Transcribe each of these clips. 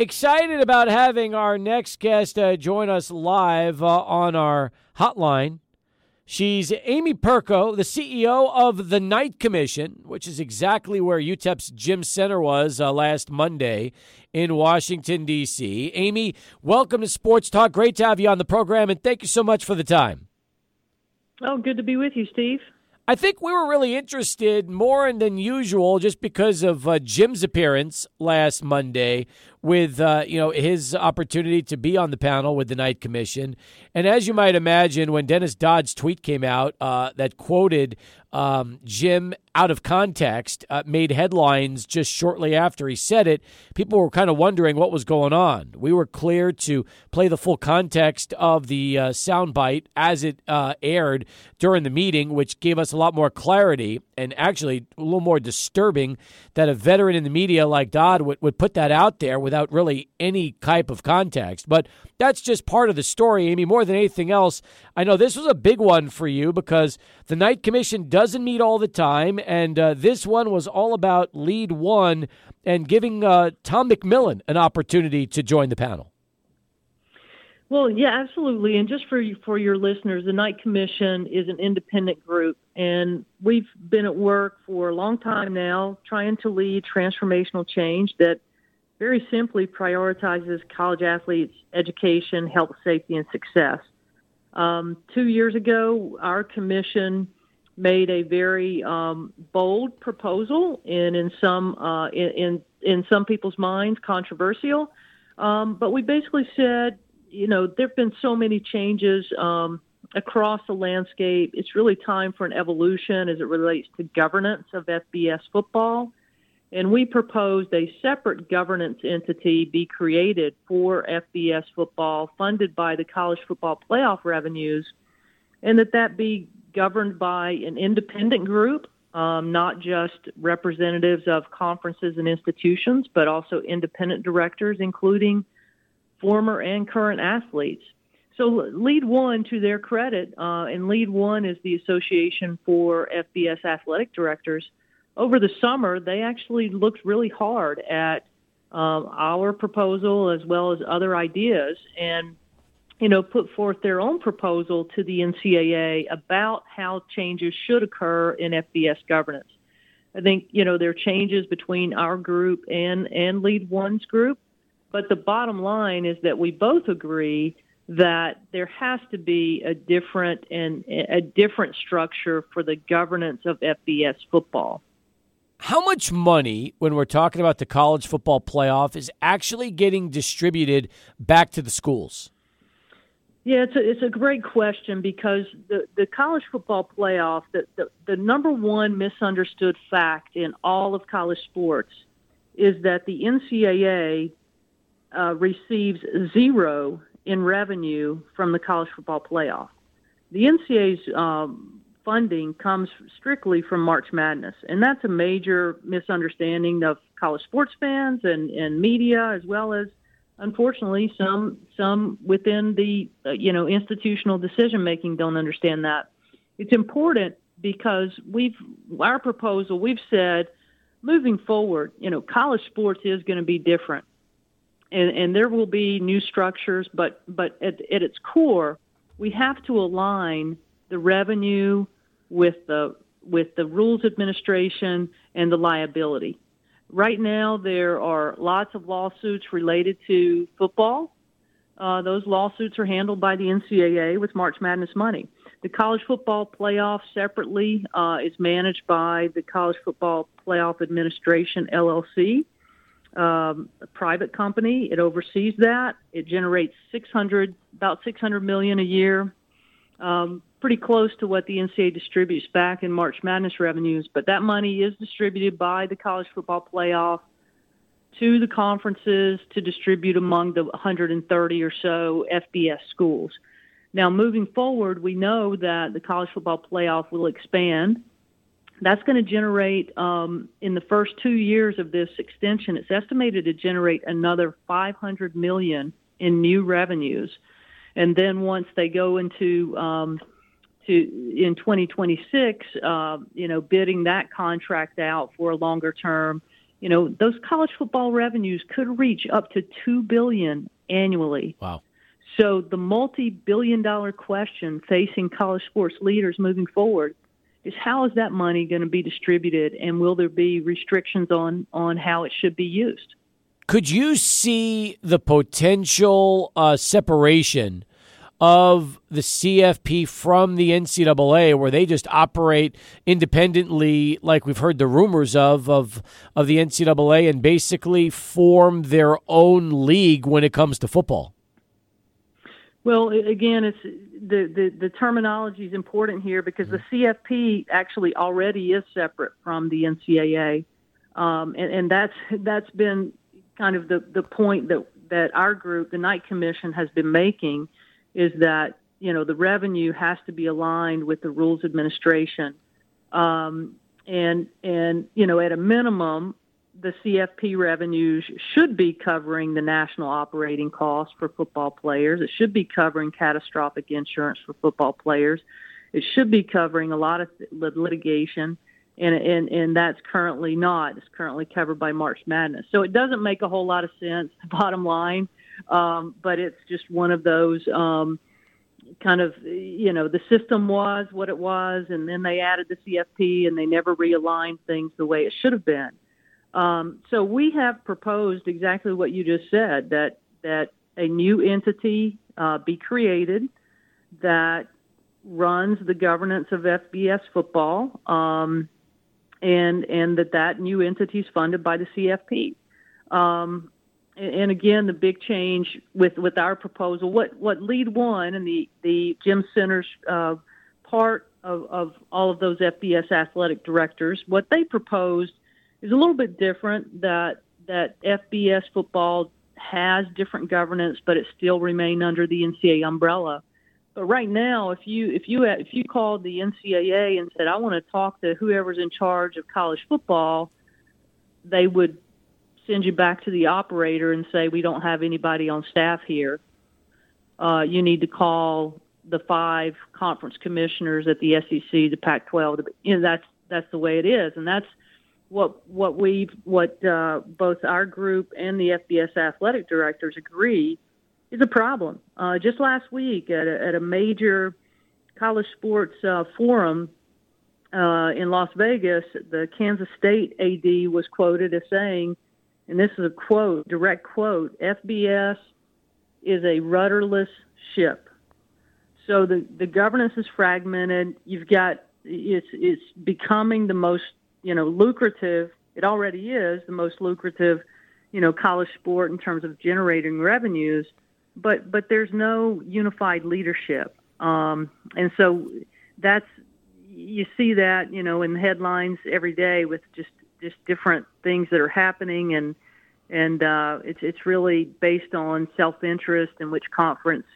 Excited about having our next guest uh, join us live uh, on our hotline. She's Amy Perko, the CEO of the Knight Commission, which is exactly where UTEP's Jim Senter was uh, last Monday in Washington, D.C. Amy, welcome to Sports Talk. Great to have you on the program, and thank you so much for the time. Oh, good to be with you, Steve. I think we were really interested more than usual just because of uh, Jim's appearance last Monday with uh, you know his opportunity to be on the panel with the Knight Commission. And as you might imagine, when Dennis Dodd's tweet came out uh, that quoted um, Jim out of context, uh, made headlines just shortly after he said it. People were kind of wondering what was going on. We were clear to play the full context of the uh, soundbite as it uh, aired during the meeting, which gave us a lot more clarity and actually a little more disturbing that a veteran in the media like Dodd would, would put that out there without really any type of context. But that's just part of the story, Amy. More than anything else, I know this was a big one for you because the Knight Commission doesn't meet all the time, and uh, this one was all about lead one and giving uh, Tom McMillan an opportunity to join the panel. Well, yeah, absolutely. And just for for your listeners, the Knight Commission is an independent group, and we've been at work for a long time now, trying to lead transformational change that very simply prioritizes college athletes' education, health, safety, and success. Um, two years ago, our commission made a very um, bold proposal, and in some uh, in, in, in some people's minds, controversial. Um, but we basically said, you know, there have been so many changes um, across the landscape. It's really time for an evolution as it relates to governance of FBS football. And we proposed a separate governance entity be created for FBS football, funded by the college football playoff revenues, and that that be governed by an independent group, um, not just representatives of conferences and institutions, but also independent directors, including former and current athletes. So, Lead One, to their credit, uh, and Lead One is the Association for FBS Athletic Directors over the summer, they actually looked really hard at um, our proposal as well as other ideas and, you know, put forth their own proposal to the NCAA about how changes should occur in FBS governance. I think, you know, there are changes between our group and, and Lead One's group, but the bottom line is that we both agree that there has to be a different and a different structure for the governance of FBS football how much money, when we're talking about the college football playoff, is actually getting distributed back to the schools? Yeah, it's a, it's a great question because the, the college football playoff, the, the, the number one misunderstood fact in all of college sports is that the NCAA uh, receives zero in revenue from the college football playoff. The NCAA's um, funding comes strictly from March Madness, and that's a major misunderstanding of college sports fans and, and media, as well as unfortunately some some within the uh, you know institutional decision making don't understand that. It's important because we've our proposal we've said moving forward, you know, college sports is going to be different, and, and there will be new structures, but but at, at its core, we have to align the revenue with the with the rules administration and the liability. Right now, there are lots of lawsuits related to football. Uh, those lawsuits are handled by the NCAA with March Madness money. The college football playoff separately uh, is managed by the College Football Playoff Administration LLC, um, a private company. It oversees that. It generates 600 about 600 million a year. Um, pretty close to what the NCAA distributes back in March Madness revenues, but that money is distributed by the college football playoff to the conferences to distribute among the 130 or so FBS schools. Now, moving forward, we know that the college football playoff will expand. That's going to generate, um, in the first two years of this extension, it's estimated to generate another 500 million in new revenues. And then once they go into um, to in 2026, uh, you know, bidding that contract out for a longer term, you know, those college football revenues could reach up to two billion annually. Wow. So the multi-billion dollar question facing college sports leaders moving forward is how is that money going to be distributed and will there be restrictions on on how it should be used? Could you see the potential uh, separation of the CFP from the NCAA, where they just operate independently, like we've heard the rumors of of of the NCAA, and basically form their own league when it comes to football? Well, again, it's the, the, the terminology is important here because the CFP actually already is separate from the NCAA, um, and, and that's that's been kind of the, the point that that our group, the Knight Commission, has been making is that you know the revenue has to be aligned with the rules administration, um, and and you know at a minimum, the CFP revenues should be covering the national operating costs for football players. It should be covering catastrophic insurance for football players. It should be covering a lot of litigation, and and and that's currently not. It's currently covered by March Madness. So it doesn't make a whole lot of sense. Bottom line um, but it's just one of those um, kind of, you know, the system was what it was, and then they added the CFP and they never realigned things the way it should have been. Um, so we have proposed exactly what you just said that that a new entity uh, be created that runs the governance of FBS football, um, and and that that new entity is funded by the CFP. Um, and again, the big change with, with our proposal, what, what Lead One and the, the Jim Senter's uh, part of, of all of those FBS athletic directors, what they proposed is a little bit different. That that FBS football has different governance, but it still remain under the NCAA umbrella. But right now, if you if you if you called the NCAA and said, "I want to talk to whoever's in charge of college football," they would send you back to the operator and say we don't have anybody on staff here. Uh, you need to call the five conference commissioners at the SEC, the Pac-12. You know, that's that's the way it is, and that's what what we what uh, both our group and the FBS athletic directors agree is a problem. Uh, just last week at a, at a major college sports uh, forum uh, in Las Vegas, the Kansas State AD was quoted as saying and this is a quote, direct quote FBS is a rudderless ship. So the, the governance is fragmented. You've got it's it's becoming the most you know lucrative. It already is the most lucrative, you know, college sport in terms of generating revenues. But but there's no unified leadership, um, and so that's you see that you know in the headlines every day with just just different things that are happening and and uh, it's it's really based on self interest and which conference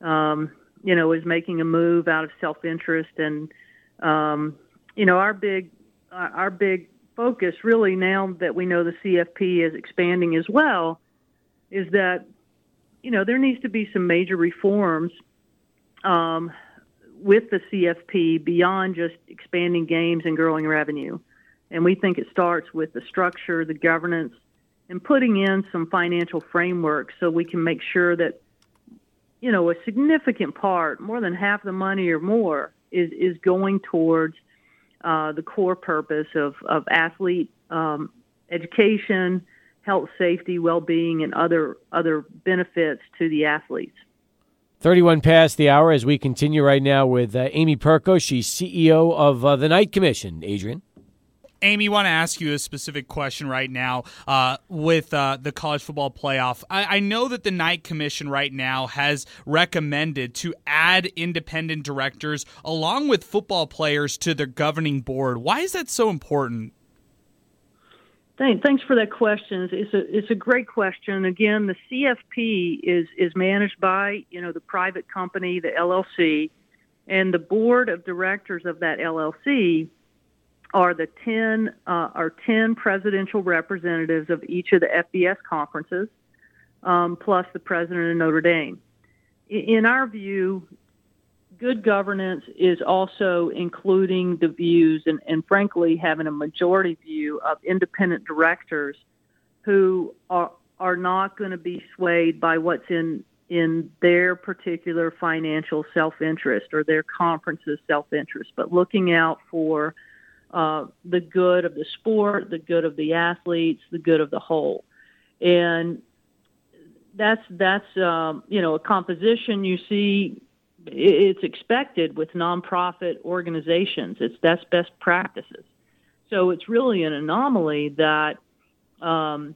um, you know is making a move out of self interest and um, you know our big our big focus really now that we know the CFP is expanding as well is that you know there needs to be some major reforms um, with the CFP beyond just expanding games and growing revenue. And we think it starts with the structure, the governance, and putting in some financial framework so we can make sure that, you know, a significant part, more than half the money or more, is, is going towards uh, the core purpose of, of athlete um, education, health, safety, well-being, and other other benefits to the athletes. 31 past the hour as we continue right now with uh, Amy Perko. She's CEO of uh, the Knight Commission. Adrian. Amy, want to ask you a specific question right now uh, with uh, the college football playoff. I, I, know that the Knight Commission right now has recommended to add independent directors along with football players to their governing board. Why is that so important? Thanks for that question. It's a it's a great question. Again, the CFP is is managed by you know the private company, the LLC, and the board of directors of that LLC are the 10 uh, are 10 presidential representatives of each of the FBS conferences, um, plus the president of Notre Dame. In our view, good governance is also including the views and, and frankly having a majority view of independent directors who are are not going to be swayed by what's in in their particular financial self-interest or their conference's self-interest, but looking out for uh, the good of the sport, the good of the athletes, the good of the whole, and that's that's um, you know a composition you see it's expected with nonprofit organizations. It's that's best practices. So it's really an anomaly that um,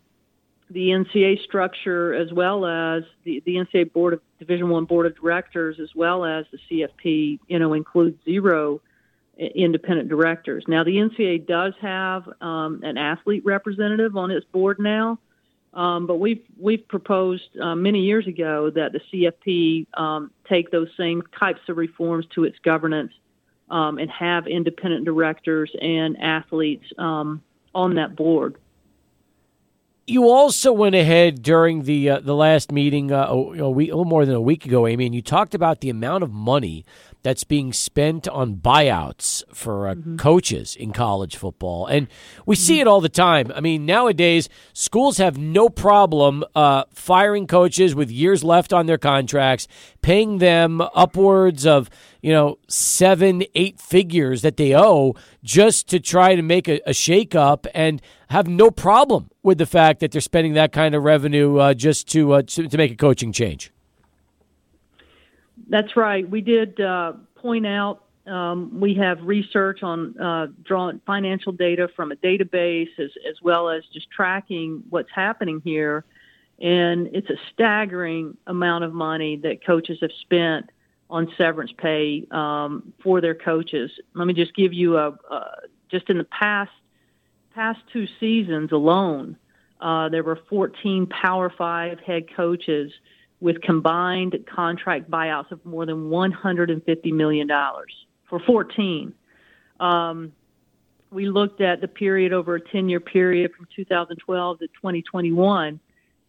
the NCAA structure, as well as the, the NCAA board of Division One board of directors, as well as the CFP, you know, include zero independent directors. Now the NCAA does have um, an athlete representative on its board now. Um, but we've we've proposed uh, many years ago that the CFP um, take those same types of reforms to its governance um, and have independent directors and athletes um, on that board. You also went ahead during the uh, the last meeting uh, a, a, week, a little more than a week ago, Amy, and you talked about the amount of money that's being spent on buyouts for uh, mm-hmm. coaches in college football. And we see it all the time. I mean, nowadays, schools have no problem uh, firing coaches with years left on their contracts, paying them upwards of, you know, seven, eight figures that they owe just to try to make a, a shakeup and have no problem with the fact that they're spending that kind of revenue uh, just to, uh, to, to make a coaching change. That's right. We did uh, point out um, we have research on uh, drawing financial data from a database as, as well as just tracking what's happening here. And it's a staggering amount of money that coaches have spent on severance pay um, for their coaches. Let me just give you a, uh, just in the past past two seasons alone, uh, there were 14 Power Five head coaches with combined contract buyouts of more than $150 million for 14. Um, we looked at the period over a 10 year period from 2012 to 2021,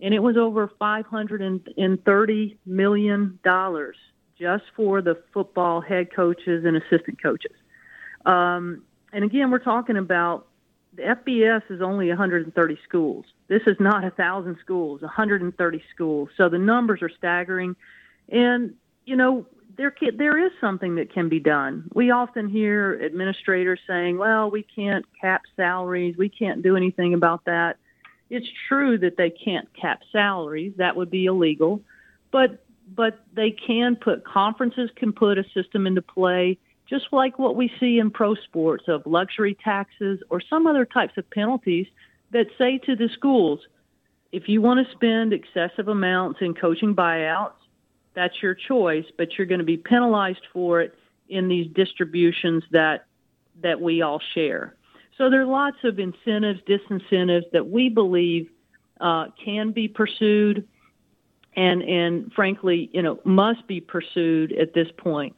and it was over $530 million just for the football head coaches and assistant coaches. Um, and again, we're talking about the FBS is only 130 schools. This is not a thousand schools, 130 schools. So the numbers are staggering, and you know there there is something that can be done. We often hear administrators saying, "Well, we can't cap salaries. We can't do anything about that." It's true that they can't cap salaries. That would be illegal, but but they can put conferences can put a system into play just like what we see in pro sports of luxury taxes or some other types of penalties that say to the schools, if you want to spend excessive amounts in coaching buyouts, that's your choice, but you're going to be penalized for it in these distributions that that we all share. So there are lots of incentives, disincentives that we believe uh, can be pursued, and and frankly, you know, must be pursued at this point.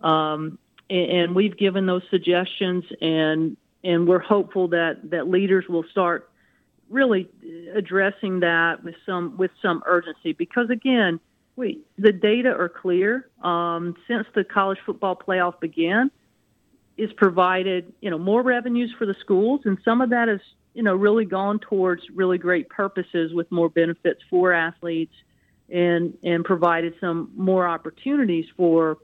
Um, and we've given those suggestions, and and we're hopeful that that leaders will start really addressing that with some with some urgency. Because again we the data are clear um, since the college football playoff began is provided you know more revenues for the schools and some of that is you know really gone towards really great purposes with more benefits for athletes and and provided some more opportunities for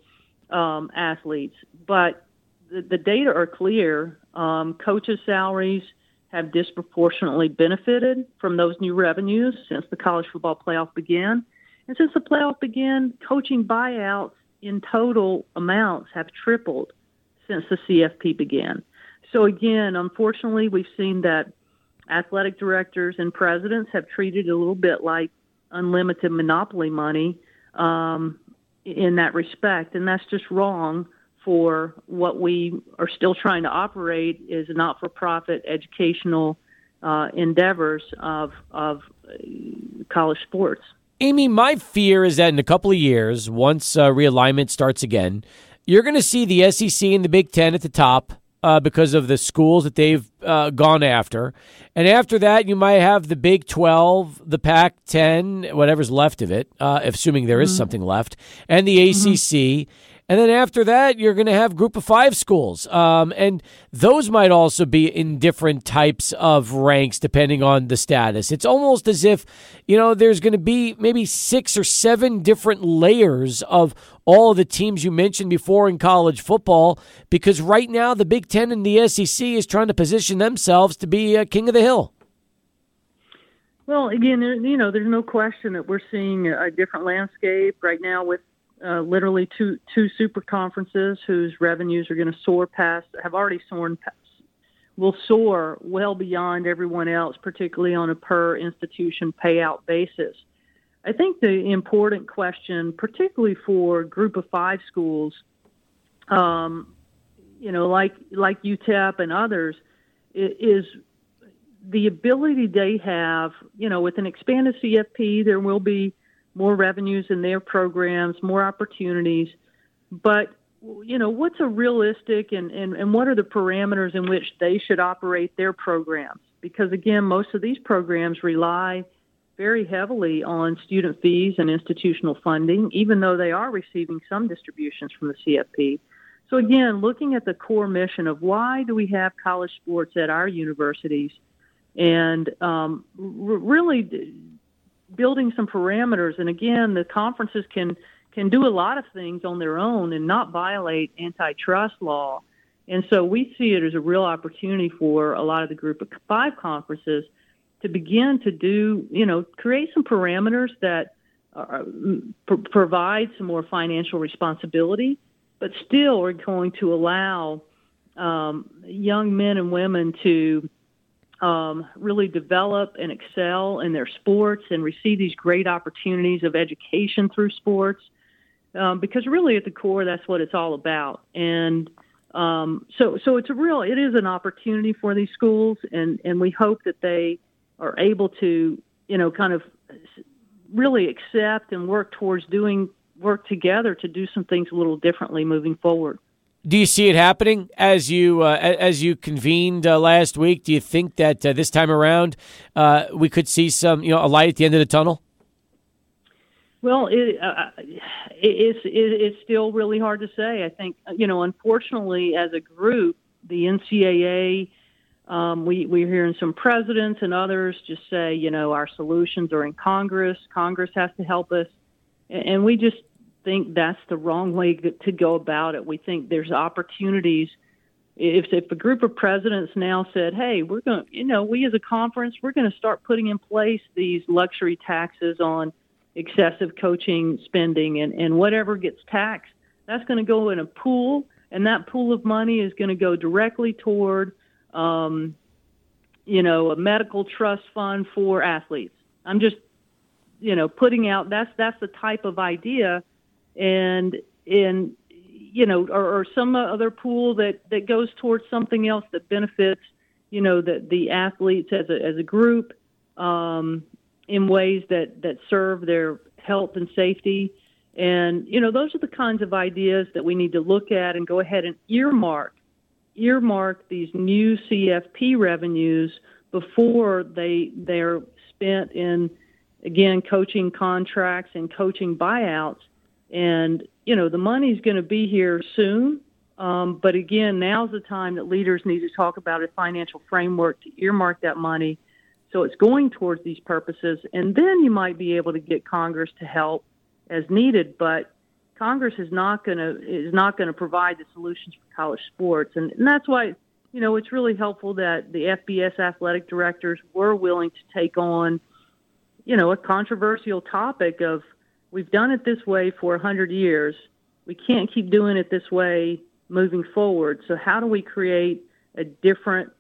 um, athletes but the, the data are clear um, coaches salaries have disproportionately benefited from those new revenues since the college football playoff began. And since the playoff began, coaching buyouts in total amounts have tripled since the CFP began. So, again, unfortunately, we've seen that athletic directors and presidents have treated it a little bit like unlimited monopoly money um, in that respect, and that's just wrong for what we are still trying to operate is not-for-profit educational uh, endeavors of of uh, college sports. Amy, my fear is that in a couple of years, once uh, realignment starts again, you're going to see the SEC and the Big Ten at the top uh, because of the schools that they've uh, gone after. And after that, you might have the Big 12, the Pac 10, whatever's left of it, uh, assuming there is mm-hmm. something left, and the ACC. And then after that, you're going to have group of five schools. Um, and those might also be in different types of ranks depending on the status. It's almost as if, you know, there's going to be maybe six or seven different layers of all the teams you mentioned before in college football because right now the Big Ten and the SEC is trying to position themselves to be uh, king of the hill. Well, again, you know, there's no question that we're seeing a different landscape right now with uh, literally two two super conferences whose revenues are going to soar past, have already soared past, will soar well beyond everyone else, particularly on a per institution payout basis. I think the important question, particularly for group of five schools, um, you know, like like UTEP and others, is the ability they have. You know, with an expanded CFP, there will be more revenues in their programs, more opportunities, but you know what's a realistic and, and, and what are the parameters in which they should operate their programs because again most of these programs rely very heavily on student fees and institutional funding, even though they are receiving some distributions from the CFP. So, again, looking at the core mission of why do we have college sports at our universities and um, really building some parameters. And again, the conferences can, can do a lot of things on their own and not violate antitrust law. And so we see it as a real opportunity for a lot of the group of five conferences to begin to do, you know, create some parameters that uh, pr- provide some more financial responsibility, but still are going to allow um, young men and women to um, really develop and excel in their sports and receive these great opportunities of education through sports. Um, because really, at the core, that's what it's all about. And um, so, so it's a real, it is an opportunity for these schools, and and we hope that they are able to, you know, kind of really accept and work towards doing work together to do some things a little differently moving forward. Do you see it happening as you uh, as you convened uh, last week? Do you think that uh, this time around uh, we could see some you know a light at the end of the tunnel? Well, it, uh, it's it, it's still really hard to say. I think you know, unfortunately, as a group, the NCAA um, we, we're hearing some presidents and others just say, you know, our solutions are in Congress. Congress has to help us. And we just think that's the wrong way to go about it. We think there's opportunities. If, if a group of presidents now said, hey, we're going to, you know, we as a conference, we're going to start putting in place these luxury taxes on excessive coaching spending and, and whatever gets taxed, that's going to go in a pool. And that pool of money is going to go directly toward – um, you know, a medical trust fund for athletes. I'm just, you know, putting out that's that's the type of idea, and in you know, or, or some other pool that that goes towards something else that benefits, you know, the the athletes as a as a group, um, in ways that that serve their health and safety. And you know, those are the kinds of ideas that we need to look at and go ahead and earmark earmark these new CFP revenues before they they're spent in again coaching contracts and coaching buyouts and you know the money's going to be here soon. Um, but again now's the time that leaders need to talk about a financial framework to earmark that money so it's going towards these purposes. And then you might be able to get congress to help as needed. But Congress is not going to is not going to provide the solutions for college sports, and, and that's why you know it's really helpful that the FBS athletic directors were willing to take on you know a controversial topic of we've done it this way for a hundred years, we can't keep doing it this way moving forward. So how do we create a different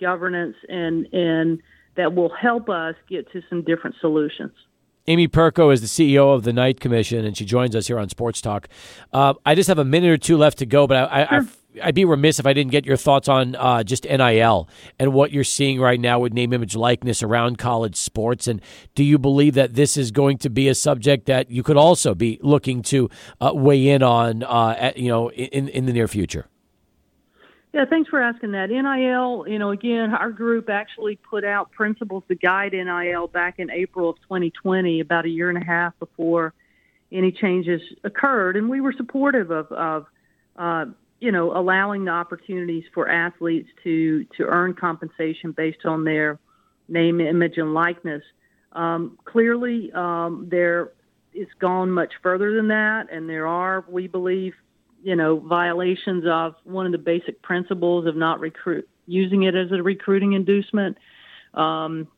governance and and that will help us get to some different solutions? Amy Perko is the CEO of the Knight Commission, and she joins us here on Sports Talk. Uh, I just have a minute or two left to go, but I, sure. I, would be remiss if I didn't get your thoughts on uh, just NIL and what you're seeing right now with name, image, likeness around college sports. And do you believe that this is going to be a subject that you could also be looking to uh, weigh in on, uh, at, you know, in in the near future? Yeah, thanks for asking that. NIL, you know, again, our group actually put out principles to guide NIL back in April of 2020, about a year and a half before any changes occurred, and we were supportive of, of uh, you know, allowing the opportunities for athletes to to earn compensation based on their name, image, and likeness. Um, clearly, um, there it's gone much further than that, and there are, we believe, you know, violations of one of the basic principles of not recruit using it as a recruiting inducement. Um,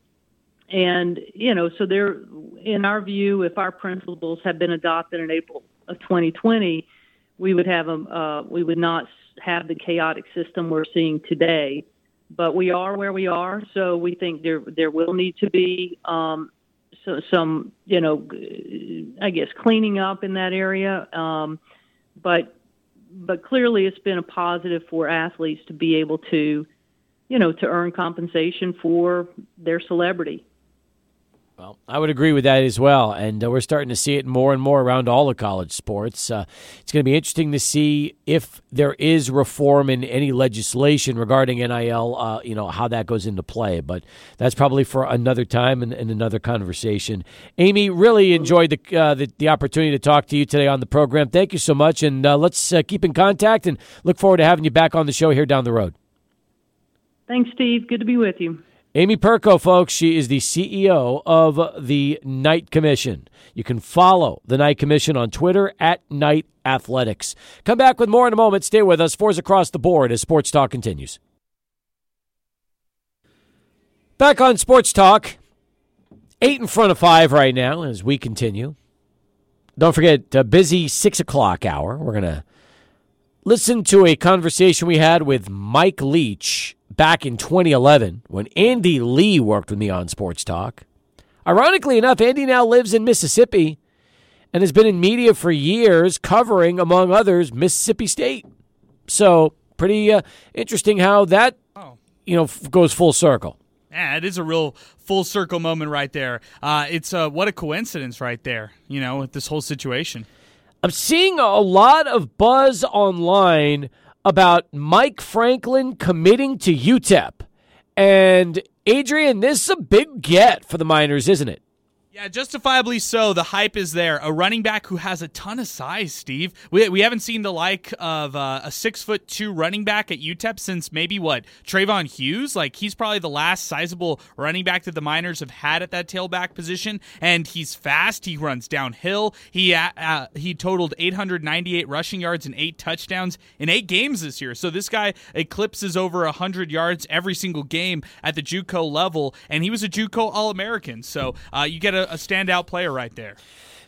and you know, so there, in our view, if our principles had been adopted in April of 2020, we would have a uh, we would not have the chaotic system we're seeing today. But we are where we are, so we think there there will need to be um, so, some you know I guess cleaning up in that area. Um, but but clearly, it's been a positive for athletes to be able to you know to earn compensation for their celebrity. Well, I would agree with that as well, and uh, we're starting to see it more and more around all the college sports. Uh, it's going to be interesting to see if there is reform in any legislation regarding NIL. Uh, you know how that goes into play, but that's probably for another time and, and another conversation. Amy, really enjoyed the, uh, the, the opportunity to talk to you today on the program. Thank you so much, and uh, let's uh, keep in contact and look forward to having you back on the show here down the road. Thanks, Steve. Good to be with you. Amy Perko, folks, she is the CEO of the Knight Commission. You can follow the Knight Commission on Twitter at Knight Athletics. Come back with more in a moment. Stay with us. Fours across the board as Sports Talk continues. Back on Sports Talk, eight in front of five right now as we continue. Don't forget, a busy six o'clock hour. We're going to listen to a conversation we had with Mike Leach back in 2011 when Andy Lee worked with me on Sports Talk. Ironically enough, Andy now lives in Mississippi and has been in media for years covering, among others, Mississippi State. So, pretty uh, interesting how that oh. you know goes full circle. Yeah, it is a real full circle moment right there. Uh, it's uh, what a coincidence right there, you know, with this whole situation. I'm seeing a lot of buzz online about Mike Franklin committing to UTEP. And Adrian, this is a big get for the Miners, isn't it? Yeah, justifiably so. The hype is there. A running back who has a ton of size, Steve. We, we haven't seen the like of uh, a six foot two running back at UTEP since maybe what Treyvon Hughes. Like he's probably the last sizable running back that the Miners have had at that tailback position, and he's fast. He runs downhill. He uh, uh he totaled 898 rushing yards and eight touchdowns in eight games this year. So this guy eclipses over hundred yards every single game at the JUCO level, and he was a JUCO All American. So uh, you get a a, standout player right there.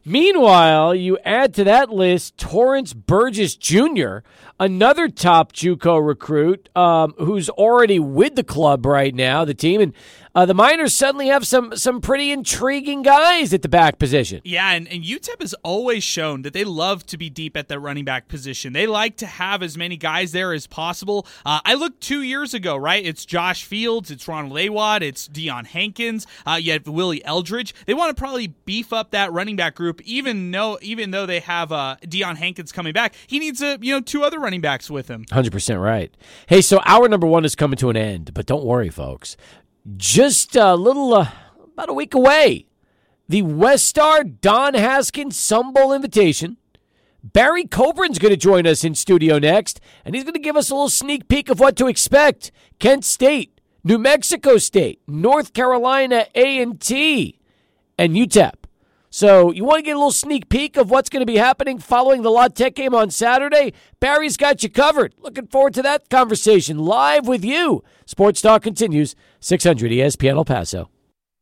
Meanwhile, you add to that list Torrance Burgess Jr., another top JUCO recruit um, who's already with the club right now, the team, and uh, the Miners suddenly have some some pretty intriguing guys at the back position. Yeah, and, and UTEP has always shown that they love to be deep at the running back position. They like to have as many guys there as possible. Uh, I looked two years ago, right? It's Josh Fields, it's Ronald Awatt, it's Deion Hankins, uh, you have Willie Eldridge. They want to probably beef up that running back group, even though even though they have uh, Deion Hankins coming back. He needs a you know two other running backs with him. Hundred percent right. Hey, so our number one is coming to an end, but don't worry, folks just a little, uh, about a week away. The West Star Don Haskins Sun Bowl invitation. Barry Coburn's going to join us in studio next, and he's going to give us a little sneak peek of what to expect. Kent State, New Mexico State, North Carolina A&T, and UTEP. So you want to get a little sneak peek of what's going to be happening following the La Tech game on Saturday? Barry's got you covered. Looking forward to that conversation live with you. Sports Talk continues. 600 ESPN El Paso.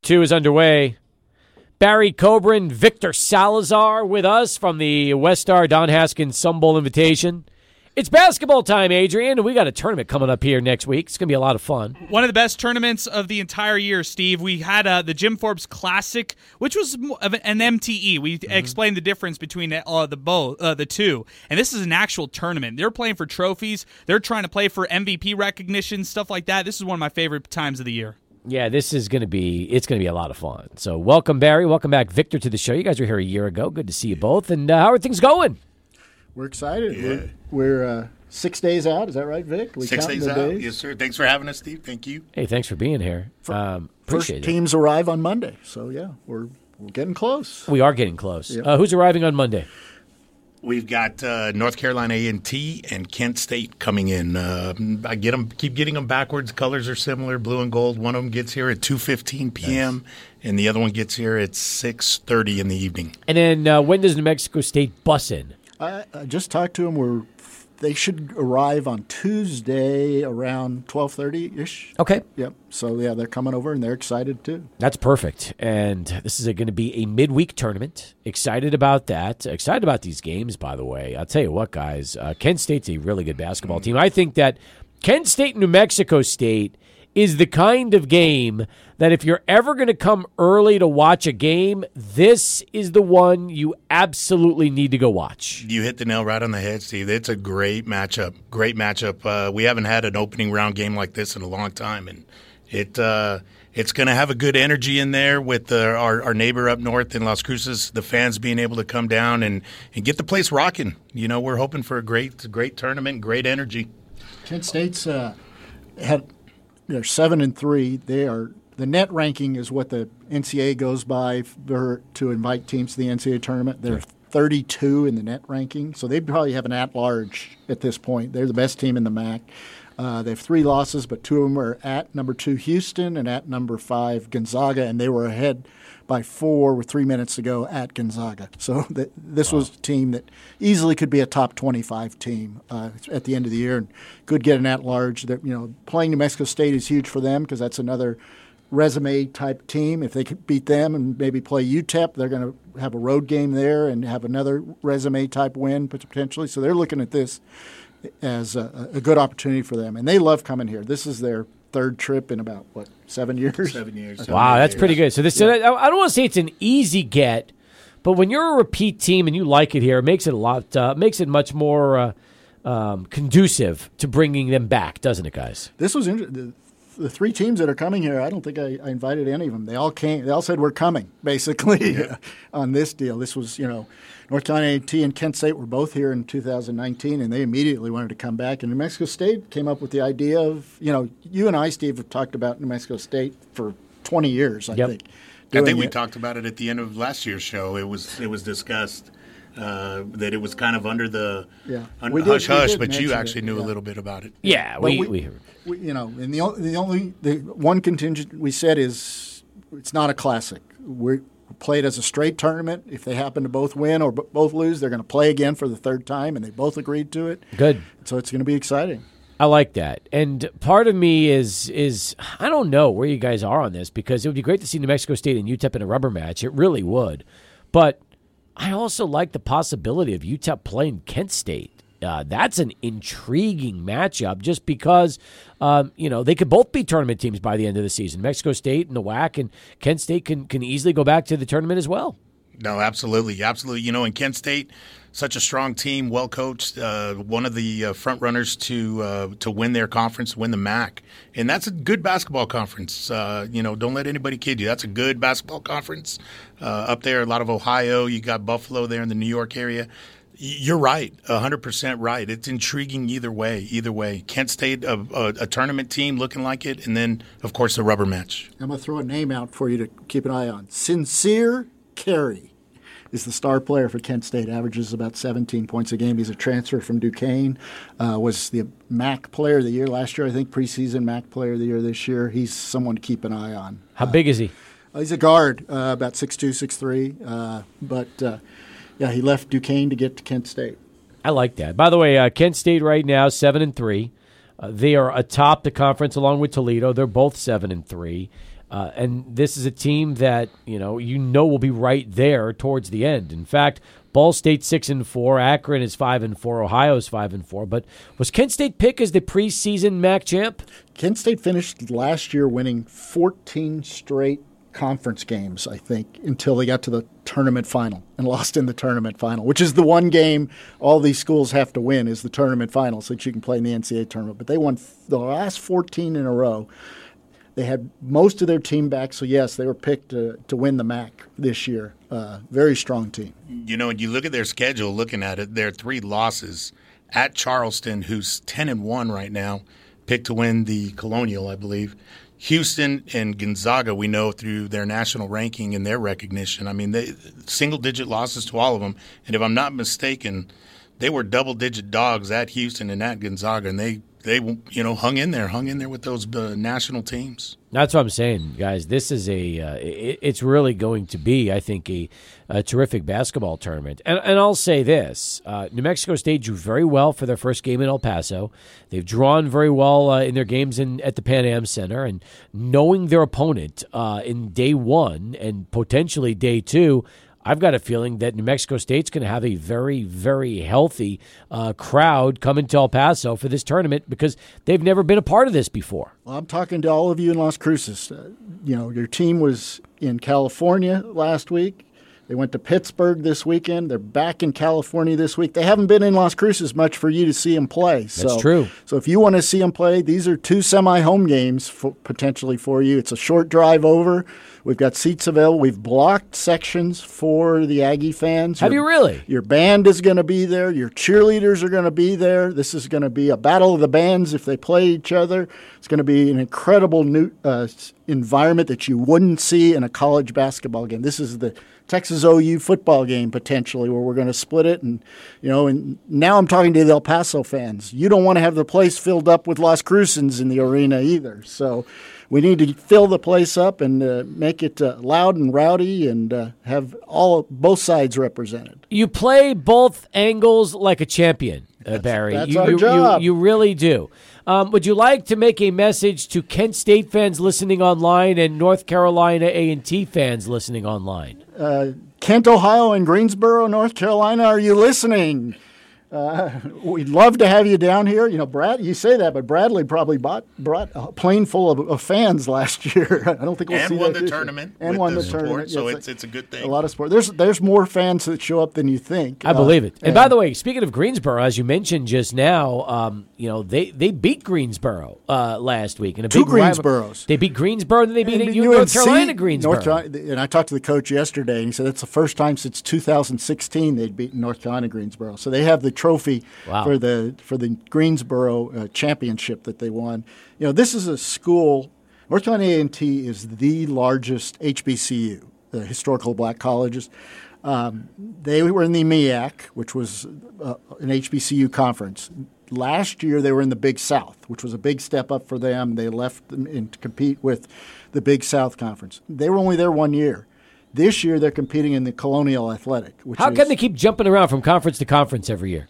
Two is underway. Barry Coburn, Victor Salazar with us from the West Star Don Haskins Sun Bowl invitation. It's basketball time, Adrian, and we got a tournament coming up here next week. It's going to be a lot of fun. One of the best tournaments of the entire year, Steve. We had uh, the Jim Forbes Classic, which was an MTE. We mm-hmm. explained the difference between uh, the both uh, the two, and this is an actual tournament. They're playing for trophies. They're trying to play for MVP recognition, stuff like that. This is one of my favorite times of the year. Yeah, this is going to be it's going to be a lot of fun. So, welcome Barry, welcome back Victor to the show. You guys were here a year ago. Good to see you both. And uh, how are things going? We're excited. Yeah. We're, we're uh, six days out. Is that right, Vic? We six days out. Days? Yes, sir. Thanks for having us, Steve. Thank you. Hey, thanks for being here. Um, First teams arrive on Monday, so yeah, we're we're getting close. We are getting close. Yep. Uh, who's arriving on Monday? We've got uh, North Carolina A and T and Kent State coming in. Uh, I get them, keep getting them backwards. Colors are similar, blue and gold. One of them gets here at two fifteen p.m. Nice. and the other one gets here at six thirty in the evening. And then uh, when does New Mexico State bus in? I, I just talked to them. We're they should arrive on Tuesday around twelve thirty ish. Okay. Yep. So yeah, they're coming over and they're excited too. That's perfect. And this is going to be a midweek tournament. Excited about that. Excited about these games, by the way. I'll tell you what, guys. Uh, Kent State's a really good basketball team. I think that Kent State, and New Mexico State is the kind of game that if you're ever going to come early to watch a game, this is the one you absolutely need to go watch. You hit the nail right on the head, Steve. It's a great matchup. Great matchup. Uh, we haven't had an opening round game like this in a long time, and it. Uh, it's going to have a good energy in there with uh, our, our neighbor up north in Las Cruces, the fans being able to come down and, and get the place rocking. You know, we're hoping for a great great tournament, great energy. Kent State's uh, had they're seven and three. They are the net ranking is what the NCAA goes by for, to invite teams to the NCAA tournament. They're 32 in the net ranking, so they probably have an at large at this point. They're the best team in the MAC. Uh, they have three losses, but two of them are at number two Houston and at number five Gonzaga, and they were ahead by four with three minutes to go at Gonzaga. So th- this wow. was a team that easily could be a top 25 team uh, at the end of the year and could get an at-large. That you know, playing New Mexico State is huge for them because that's another resume type team. If they could beat them and maybe play UTEP, they're going to have a road game there and have another resume type win potentially. So they're looking at this as a, a good opportunity for them, and they love coming here. This is their third trip in about what seven years. Seven years. Seven wow, that's pretty good. So this, yeah. I don't want to say it's an easy get, but when you're a repeat team and you like it here, it makes it a lot, uh, makes it much more uh, um, conducive to bringing them back, doesn't it, guys? This was interesting the three teams that are coming here, I don't think I, I, invited any of them. They all came. They all said we're coming, basically, yeah. on this deal. This was, you know, North Carolina A&T and Kent State were both here in 2019, and they immediately wanted to come back. And New Mexico State came up with the idea of, you know, you and I, Steve, have talked about New Mexico State for 20 years, I yep. think. I think we it. talked about it at the end of last year's show. It was it was discussed. Uh, that it was kind of under the yeah. un- hush hush, but you actually it, knew yeah. a little bit about it. Yeah, we, we, we, we, you know, and the the only the one contingent we said is it's not a classic. We played as a straight tournament. If they happen to both win or b- both lose, they're going to play again for the third time, and they both agreed to it. Good. So it's going to be exciting. I like that. And part of me is is I don't know where you guys are on this because it would be great to see New Mexico State and UTEP in a rubber match. It really would. But I also like the possibility of UTEP playing Kent State. Uh, that's an intriguing matchup just because, um, you know, they could both be tournament teams by the end of the season. Mexico State and the WAC and Kent State can, can easily go back to the tournament as well. No, absolutely. Absolutely. You know, in Kent State, such a strong team, well coached, uh, one of the uh, front runners to uh, to win their conference, win the MAC, and that's a good basketball conference. Uh, you know, don't let anybody kid you. That's a good basketball conference uh, up there. A lot of Ohio, you got Buffalo there in the New York area. You're right, 100% right. It's intriguing either way. Either way, Kent State, a, a, a, tournament team looking like it, and then, of course, the rubber match. I'm going to throw a name out for you to keep an eye on. Sincere Carry is the star player for Kent State. Averages about 17 points a game. He's a transfer from Duquesne. Uh, was the MAC player of the year last year, I think. Preseason MAC player of the year this year. He's someone to keep an eye on. How uh, big is he? Uh, he's a guard, uh, about 6'2", 6'3", uh, but uh, yeah, he left Duquesne to get to Kent State. I like that. By the way, Kent State right now seven and three. they are atop the conference along with Toledo. They're both seven and three. Uh, and this is a team that you know you know will be right there towards the end. In fact, Ball State six and four, Akron is five and four, Ohio is five and four. But was Kent State pick as the preseason MAC champ? Kent State finished last year winning 14 straight conference games, I think, until they got to the tournament final and lost in the tournament final, which is the one game all these schools have to win is the tournament final so that you can play in the NCAA tournament. But they won the last 14 in a row. They had most of their team back, so yes, they were picked to, to win the MAC this year. Uh, very strong team. You know, you look at their schedule, looking at it, their three losses at Charleston, who's ten and one right now, picked to win the Colonial, I believe. Houston and Gonzaga, we know through their national ranking and their recognition. I mean, they single digit losses to all of them. And if I'm not mistaken, they were double digit dogs at Houston and at Gonzaga, and they they you know hung in there, hung in there with those uh, national teams. That's what I'm saying, guys. This is a uh, it, it's really going to be, I think, a, a terrific basketball tournament. And, and I'll say this: uh, New Mexico State drew very well for their first game in El Paso. They've drawn very well uh, in their games in at the Pan Am Center, and knowing their opponent uh, in day one and potentially day two I've got a feeling that New Mexico State's going to have a very, very healthy uh, crowd coming to El Paso for this tournament because they've never been a part of this before. Well, I'm talking to all of you in Las Cruces. Uh, you know, your team was in California last week. They went to Pittsburgh this weekend. They're back in California this week. They haven't been in Las Cruces much for you to see them play. That's so, true. So if you want to see them play, these are two semi-home games for, potentially for you. It's a short drive over. We've got seats available. We've blocked sections for the Aggie fans. Have your, you really? Your band is going to be there. Your cheerleaders are going to be there. This is going to be a battle of the bands if they play each other. It's going to be an incredible new uh, environment that you wouldn't see in a college basketball game. This is the Texas OU football game potentially where we're going to split it and you know and now I'm talking to the El Paso fans. You don't want to have the place filled up with Las Cruces in the arena either. So we need to fill the place up and uh, make it uh, loud and rowdy and uh, have all both sides represented. You play both angles like a champion, uh, Barry. That's you, our you, job. You, you really do. Um, would you like to make a message to Kent State fans listening online and North Carolina A and T fans listening online? Uh, Kent, Ohio, and Greensboro, North Carolina, are you listening? Uh, we'd love to have you down here. You know, Brad, you say that, but Bradley probably bought, brought a plane full of, of fans last year. I don't think we'll and see won that the tournament. And won the, the tournament. So yeah, it's, it's a good thing. A lot of sport. There's there's more fans that show up than you think. I uh, believe it. And, and, by the way, speaking of Greensboro, as you mentioned just now, um, you know they, they beat Greensboro uh, last week. And a Two big Greensboros. Rival. They beat Greensboro, and then they beat and North Carolina Greensboro. North Carolina, and I talked to the coach yesterday, and he said it's the first time since 2016 they'd beaten North Carolina Greensboro. So they have the trophy. Wow. for the for the Greensboro uh, championship that they won. You know, this is a school. North Carolina A&T is the largest HBCU, the historical black colleges. Um, they were in the MEAC, which was uh, an HBCU conference. Last year, they were in the Big South, which was a big step up for them. They left in to compete with the Big South Conference. They were only there one year. This year, they're competing in the Colonial Athletic. Which How is, come they keep jumping around from conference to conference every year?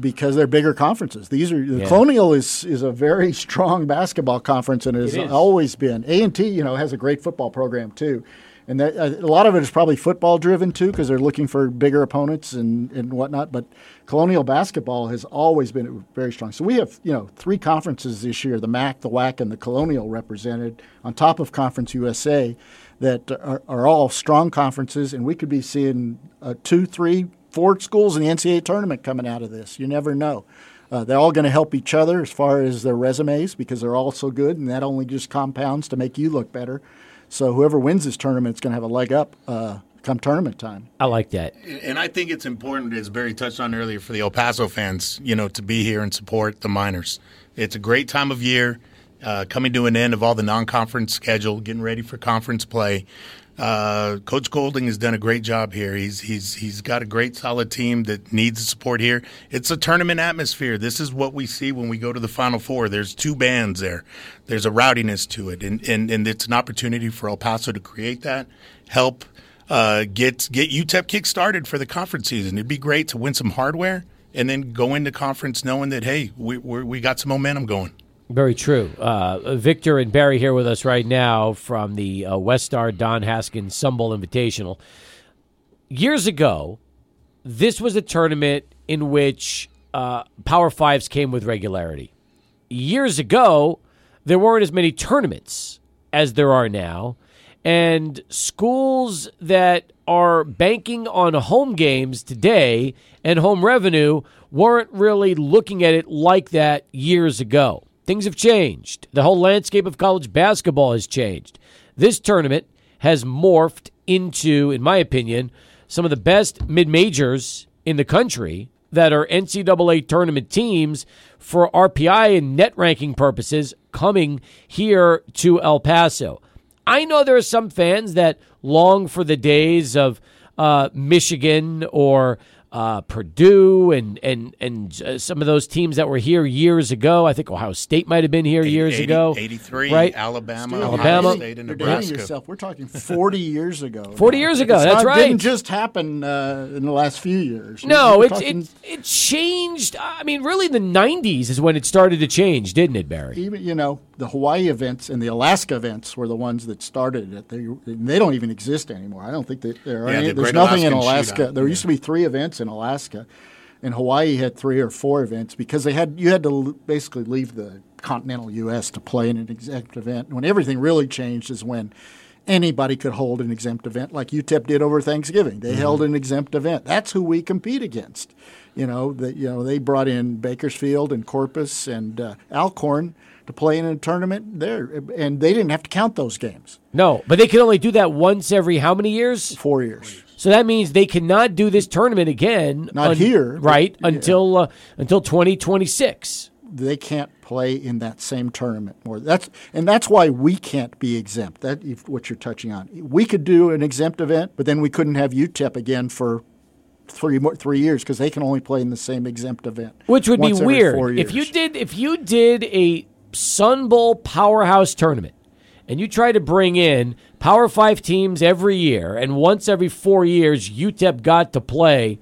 because they're bigger conferences. These are the Yeah. Colonial is is a very strong basketball conference and has always been. A and T, you know, has a great football program too, and that, uh, a lot of it is probably football driven too because they're looking for bigger opponents and and whatnot. But Colonial basketball has always been very strong. So we have you know three conferences this year: the MAC, the WAC, and the Colonial represented on top of Conference USA. That are, are all strong conferences, and we could be seeing uh, two, three, four schools in the NCAA tournament coming out of this. You never know. Uh, they're all going to help each other as far as their resumes because they're all so good, and that only just compounds to make you look better. So whoever wins this tournament is going to have a leg up uh, come tournament time. I like that. And I think it's important, as Barry touched on earlier, for the El Paso fans, you know, to be here and support the Miners. It's a great time of year, uh, coming to an end of all the non-conference schedule, getting ready for conference play. Uh, Coach Golding has done a great job here. He's he's he's got a great solid team that needs the support here. It's a tournament atmosphere. This is what we see when we go to the Final Four. There's two bands there. There's a rowdiness to it, and and, and it's an opportunity for El Paso to create that, help uh, get get UTEP kick started for the conference season. It'd be great to win some hardware and then go into conference knowing that hey, we we we got some momentum going. Very true. Uh, Victor and Barry here with us right now from the uh, West Star Don Haskins Sunbowl Invitational. Years ago, this was a tournament in which uh, Power Fives came with regularity. Years ago, there weren't as many tournaments as there are now, and schools that are banking on home games today and home revenue weren't really looking at it like that years ago. Things have changed. The whole landscape of college basketball has changed. This tournament has morphed into, in my opinion, some of the best mid majors in the country that are NCAA tournament teams for RPI and net ranking purposes coming here to El Paso. I know there are some fans that long for the days of uh, Michigan or uh, Purdue and and and uh, some of those teams that were here years ago. I think Ohio State might have been here years 80, ago. 83, right? Alabama, Alabama. Ohio State, and You're dating Nebraska. yourself. We're talking 40 years ago. 40 years ago, It's that's not- right. Didn't just happen uh, in the last few years. No, it, talking it it changed. I mean, really, the '90s is when it started to change, didn't it, Barry? even you know the Hawaii events and the Alaska events were the ones that started it. They they don't even exist anymore. I don't think that there are Yeah, any. the There's nothing in Alaska. Shootout, There used to be three events in Alaska, and Hawaii had three or four events because they had you had to l- basically leave the continental U.S. to play in an exempt event. When everything really changed is when. Anybody could hold an exempt event like UTEP did over Thanksgiving. They held an exempt event. That's who we compete against. You know that you know they brought in Bakersfield and Corpus and uh, Alcorn to play in a tournament there, and they didn't have to count those games. No, but they can only do that once every how many years? Four years. So that means they cannot do this tournament again. Not here, but- right? yeah. Until uh, until 2026. They can't play in that same tournament more. That's and that's why we can't be exempt. That what you're touching on. We could do an exempt event, but then we couldn't have UTEP again for three more three years because they can only play in the same exempt event, Which would be weird if you did if you did a Sun Bowl powerhouse tournament and you try to bring in Power Five teams every year, and once every four years UTEP got to play.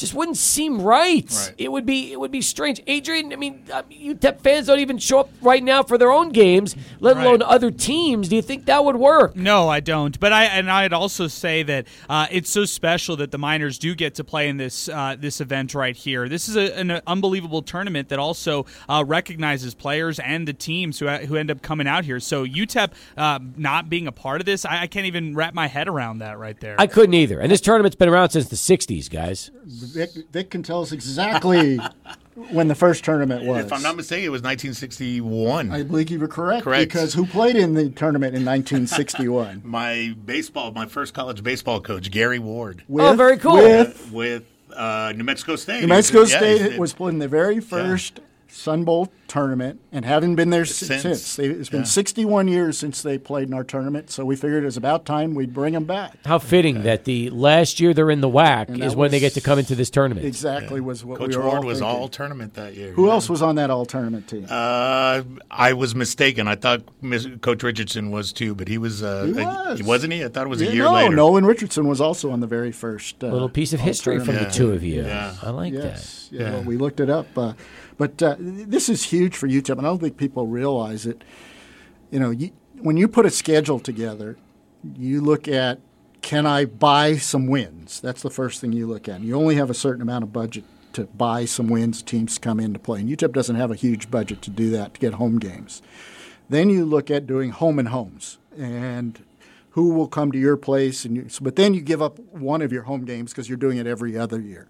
Just wouldn't seem right. Right. It would be it would be strange. Adrian, I mean, uh, UTEP fans don't even show up right now for their own games, let Right. alone other teams. Do you think that would work? No, I don't. But I and I'd also say that uh, it's so special that the Miners do get to play in this uh, this event right here. This is a, an unbelievable tournament that also uh, recognizes players and the teams who who end up coming out here. So UTEP uh, not being a part of this, I, I can't even wrap my head around that right there. I couldn't either. And this tournament's been around since the '60s, guys. Vic, Vic can tell us exactly when the first tournament was. If I'm not mistaken, it was 1961. I believe you were correct, Correct. because who played in the tournament in 1961? my baseball, my first college baseball coach, Gary Ward, With, Oh, very cool. With with uh, New Mexico State. New Mexico State he's- was playing the very first Sun Bowl tournament and haven't been there since. Since. They, it's been Yeah. 61 years since they played in our tournament, so we figured it was about time we'd bring them back. How fitting that the last year they're in the WAC And is when they get to come into this tournament. Exactly was what Coach we were Ward all was thinking. all tournament that year. Who Yeah. else was on that all tournament team? Uh, I was mistaken. I thought Miss, Coach Richardson was too, but he was. Uh, He a- was. wasn't he? I thought it was Yeah, a year ago. no, later. Nolan Richardson was also on the very first uh, A little piece of history from the two of you. Yeah. I like Yes, that. yeah, Yeah. well, we looked it up. But uh, this is huge for UTEP, and I don't think people realize it. You know, you, when you put a schedule together, you look at can I buy some wins? That's the first thing you look at. You only have a certain amount of budget to buy some wins. Teams come into play, and UTEP doesn't have a huge budget to do that to get home games. Then you look at doing home and homes, and who will come to your place, and you, but then you give up one of your home games because you're doing it every other year.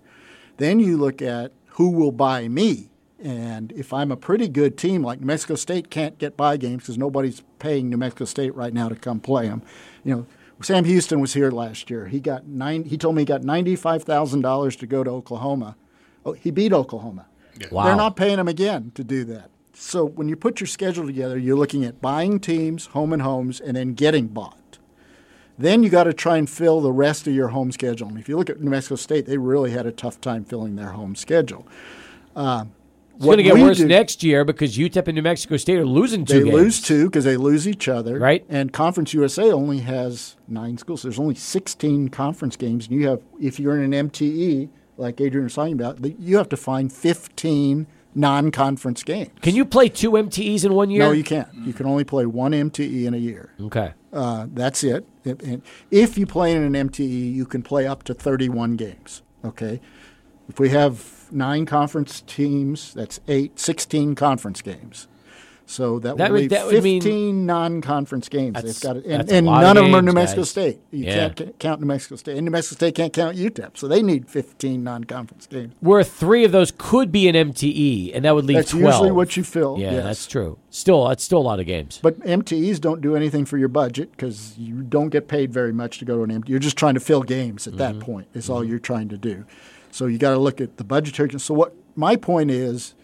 Then you look at who will buy me. And if I'm a pretty good team, like New Mexico State can't get buy games because nobody's paying New Mexico State right now to come play them. You know, Sam Houston was here last year. He got nine. He told me he got ninety-five thousand dollars to go to Oklahoma. Oh, he beat Oklahoma. Wow. They're not paying him again to do that. So when you put your schedule together, you're looking at buying teams, home and homes, and then getting bought. Then you got to try and fill the rest of your home schedule. And if you look at New Mexico State, they really had a tough time filling their home schedule. Uh, It's going to get worse next year because UTEP and New Mexico State are losing two They games. lose two because they lose each other. Right. And Conference USA only has nine schools. There's only 16 conference games. And you have, if you're in an MTE, like Adrian was talking about, you have to find 15 non conference games. Can you play two MTEs in one year? No, you can't. You can only play one MTE in a year. Okay. Uh, that's it. If you play in an MTE, you can play up to 31 games. Okay. If we have nine conference teams, that's eight, 16 conference games. So that, That would would- that would mean- 15 non-conference games. That's- They've got it, that's and, and none of them are New Mexico guys. State. You Yeah. can't count New Mexico State, and New Mexico State can't count UTEP. So they need 15 non-conference games. Where three of those could be an MTE, and that would leave That's 12. usually what you fill. Yeah, yes. that's true. Still, that's still a lot of games. But MTEs don't do anything for your budget because you don't get paid very much to go to an MTE. You're just trying to fill games at that mm-hmm. point. Is all mm-hmm. you're trying to do. So you got to look at the budgetary. So what my point is,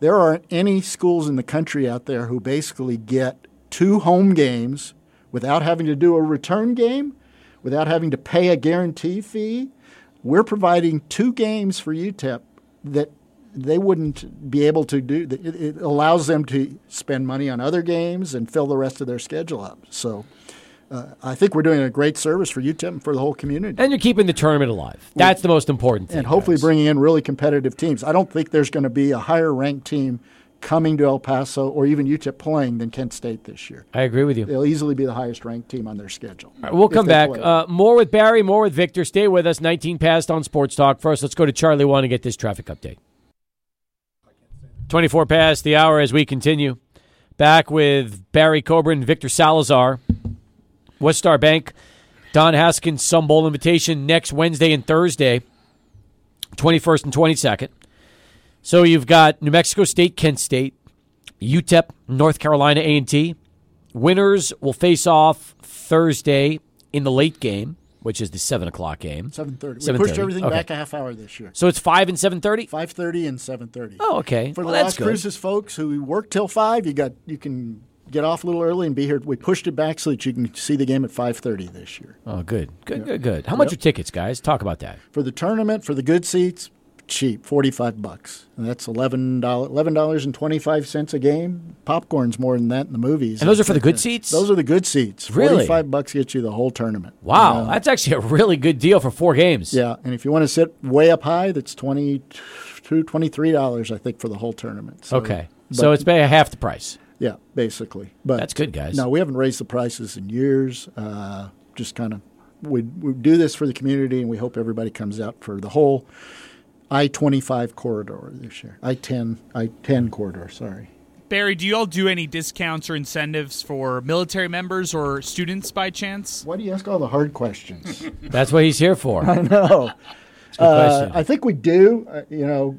there aren't any schools in the country out there who basically get two home games without having to do a return game, without having to pay a guarantee fee. We're providing two games for UTEP that they wouldn't be able to do. It, allows them to spend money on other games and fill the rest of their schedule up. So uh, I think we're doing a great service for UTEP and for the whole community. And you're keeping the tournament alive. That's the most important thing. and hopefully guys. bringing in really competitive teams. I don't think there's going to be a higher ranked team coming to El Paso or even UTEP playing than Kent State this year. I agree with you. They'll easily be the highest ranked team on their schedule. All right, we'll come back. Uh, more with Barry, more with Victor. Stay with us. 19 past on Sports Talk. First, let's go to Charlie One and get this traffic update. 24 past the hour as we continue. Back with Barry Coburn, Victor Salazar, West Star Bank, Don Haskins Sun Bowl invitation next Wednesday and Thursday, 21st and 22nd. So you've got New Mexico State, Kent State, UTEP, North Carolina A&T. Winners will face off Thursday in the late game, which is the seven o'clock game. Seven thirty. We pushed everything Okay. back a half hour this year. So it's five and seven thirty. Five thirty and seven thirty. Oh, okay. For the Well, that's Las. Cruces folks who work till five, you got you can get off a little early and be here. We pushed it back so that you can see the game at five thirty this year. Oh, good, good, good, good. How much are tickets, guys? Talk about that. For the tournament, for the good seats, cheap, forty five bucks. And that's eleven dollars eleven dollars and twenty five cents a game. Popcorn's more than that in the movies. And those are for the good seats. Those are the good seats. Really? Forty five bucks gets you the whole tournament. wow, Uh, that's actually a really good deal for four games. yeah, and if you want to sit way up high, that's twenty two, twenty three dollars, I think, for the whole tournament. So, Okay, so it's about half the price. Yeah, basically. But That's good, guys. No, we haven't raised the prices in years. Uh, just kind of we we do this for the community, and we hope everybody comes out for the whole I twenty five corridor this year. I ten I ten corridor. Sorry. Barry, do you all do any discounts or incentives for military members or students by chance? Why do you ask all the hard questions? That's what he's here for. I Good Uh. I think we do. Uh, you know,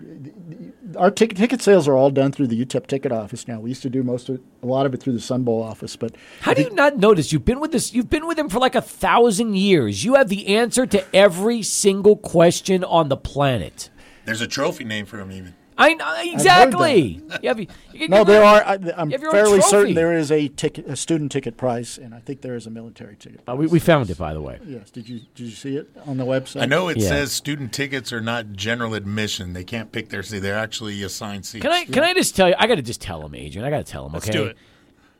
our ticket ticket sales are all done through the UTEP ticket office now. We used to do most of a lot of it through the Sun Bowl office, but How do you not notice? You've been with this. You've been with him for like a thousand years. You have the answer to every single question on the planet. There's a trophy name for him, even. I know exactly. You have, you, you- No, there are. I, I'm You have fairly certain there is a ticket, a student ticket price, and I think there is a military ticket. Uh, we, we found it, by the way. yes. Did you did you see it on the website? I know it Yeah. says student tickets are not general admission. They can't pick their seat. They're actually assigned seats. Can I can I just tell you? I got to just tell him, Adrian. I got to tell him. Let's okay. do it.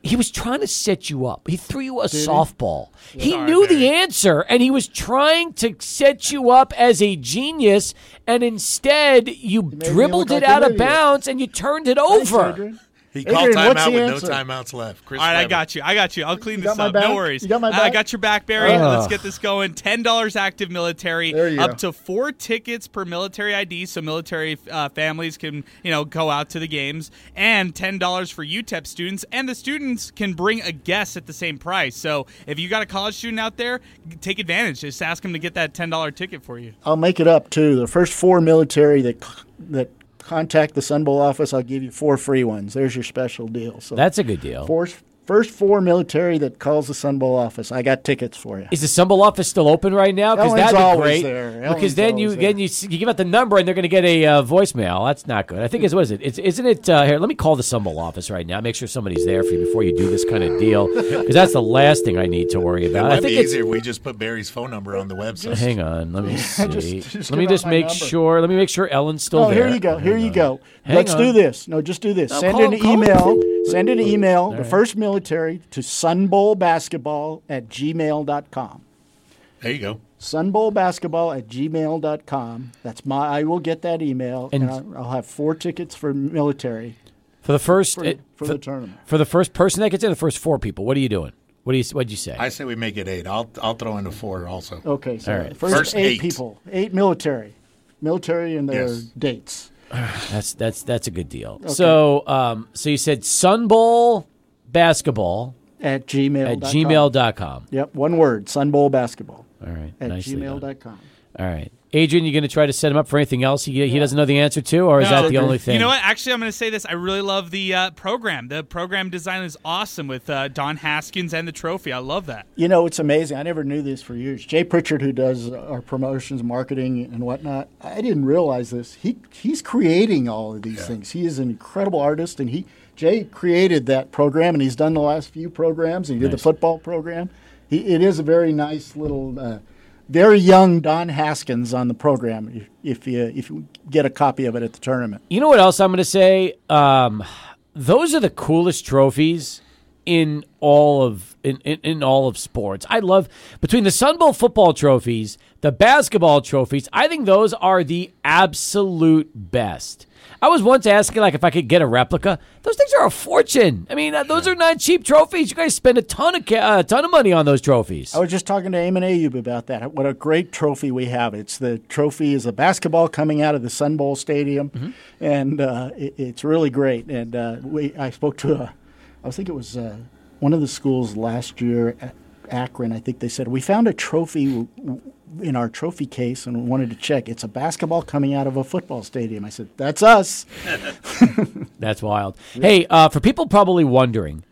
He was trying to set you up. He threw you a softball. He Sorry, knew the answer, and he was trying to set you up as a genius. And instead, you dribbled it like out of bounds, and you turned it over. Adrian. He called Adrian, what's timeout with answer? no timeouts left. Chris All right, I got you. I got you. I'll clean You this up. No worries. You got my I got your back, Barry. Oh. Let's get this going. Ten dollars active military. There you up go. to four tickets per military ID, so military uh, families can you know go out to the games, and ten dollars for UTEP students, and the students can bring a guest at the same price. So if you got a college student out there, take advantage. Just ask them to get that ten dollar ticket for you. I'll make it up too. The first four military that that contact the Sun Bowl office, I'll give you four free ones. There's your special deal. So That's a good deal. four, first four military that calls the Sun Bowl office, I got tickets for you. Is the Sun Bowl office still open right now? Because Ellen's that'd be always great. there. Because then you always then you, you give out the number and they're going to get a uh, voicemail. That's not good. I think it's what is it? It's isn't it? Uh, here, let me call the Sun Bowl office right now. Make sure somebody's there for you before you do this kind of deal. Because that's the last thing I need to worry It about. I might think be easier if we just put Barry's phone number on the website. Hang on, let me see. Just- just let me just make number. sure. Let me make sure Ellen's still there. Oh, there. here you go. Here Hang you on. go. Hang Let's on. do this. No, just do this. No, send call- an call- email. Send an email, the right. first military, to sunbowlbasketball at gmail.com. There you go. sunbowlbasketball at gmail.com. That's my, I will get that email, and, And- I'll, I'll have four tickets for military for the first for, it- for the tournament. for the first person that gets in, the first four people. What are you doing? What do you What'd you say? I say we make it eight. I'll I'll throw in a four also. Okay, so All right. first, First eight, eight. people, eight military, military and their Yes. dates. That's that's that's a good deal. So um, so you said Sun Bowl basketball At gmail. at gmail.com. Yep, one word, Sun Bowl basketball All right. at nicely done. gmail.com. All right. Adrian, you going to try to set him up for anything else he, he doesn't know the answer to, or is No. that the only thing? You know what? Actually, I'm going to say this. I really love the uh, program. The program design is awesome with uh, Don Haskins and the trophy. I love that. You know, it's amazing. I never knew this for years. Jay Pritchard, who does our promotions, marketing, and whatnot, I didn't realize this. He he's creating all of these things. He is an incredible artist, and he Jay created that program, and he's done the last few programs. He did the football program. He, it is a very nice little, uh, very young Don Haskins on the program. If, you if you get a copy of it at the tournament, You know what else I'm going to say? Um, those are the coolest trophies in all of in, in, in all of sports. I love between the Sun Bowl football trophies, the basketball trophies. I think those are the absolute best. I was once asking like if I could get a replica. Those things are a fortune. I mean, uh, those are not cheap trophies. You guys spend a ton of ca- a ton of money on those trophies. I was just talking to Eamon Ayub about that. What a great trophy we have! It's the trophy is a basketball coming out of the Sun Bowl Stadium, Mm-hmm. and uh, it, it's really great. And uh, we, I spoke to a, I think it was uh, one of the schools last year at Akron. I think they said we found a trophy in our trophy case and wanted to check. It's a basketball coming out of a football stadium. I said that's us. That's wild. Hey, uh, for people probably wondering,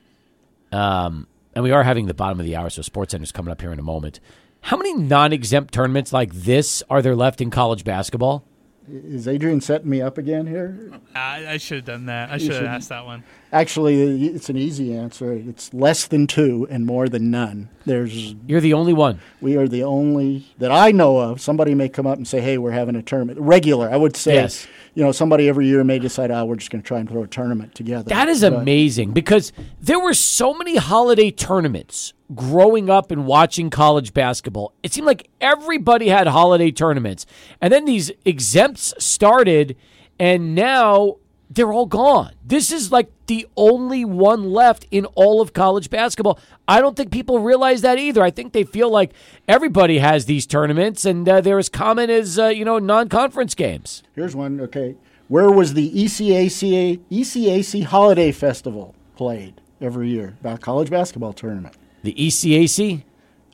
um, and we are having the bottom of the hour, so Sports Center's coming up here in a moment. How many non-exempt tournaments like this are there left in college basketball? Is Adrian setting me up again here? I, I should have done that. I should have asked that one. Actually, it's an easy answer. It's less than two and more than none. There's You're the only one. We are the only that I know of. Somebody may come up and say, "Hey, we're having a tournament." Regular, I would say. Yes. You know, somebody every year may decide, "Oh, we're just going to try and throw a tournament together." That is But amazing because there were so many holiday tournaments growing up and watching college basketball. It seemed like everybody had holiday tournaments. And then these exempts started, and now they're all gone. This is like the only one left in all of college basketball. I don't think people realize that either. I think they feel like everybody has these tournaments, and uh, they're as common as, uh, you know, non conference games. Here's one. Okay, where was the ECAC ECAC Holiday Festival played every year? About college basketball tournament. The ECAC?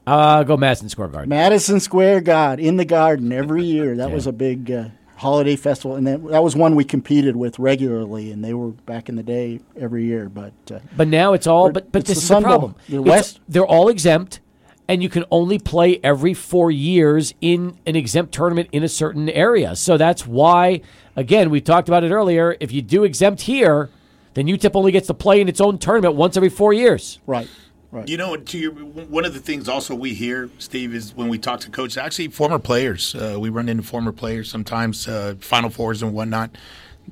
Uh, go Madison Square Garden. Madison Square God in the Garden every year. That was a big uh, holiday festival, and then that was one we competed with regularly, and they were back in the day every year. But uh, But now it's all. But but this the is the problem. The West- they're all exempt, and you can only play every four years in an exempt tournament in a certain area. So that's why, again, we talked about it earlier. If you do exempt here, then UTEP only gets to play in its own tournament once every four years. right, right. You know, to your, one of the things also we hear, Steve, is when we talk to coaches, actually former players. Uh, we run into former players sometimes, uh, Final Fours and whatnot.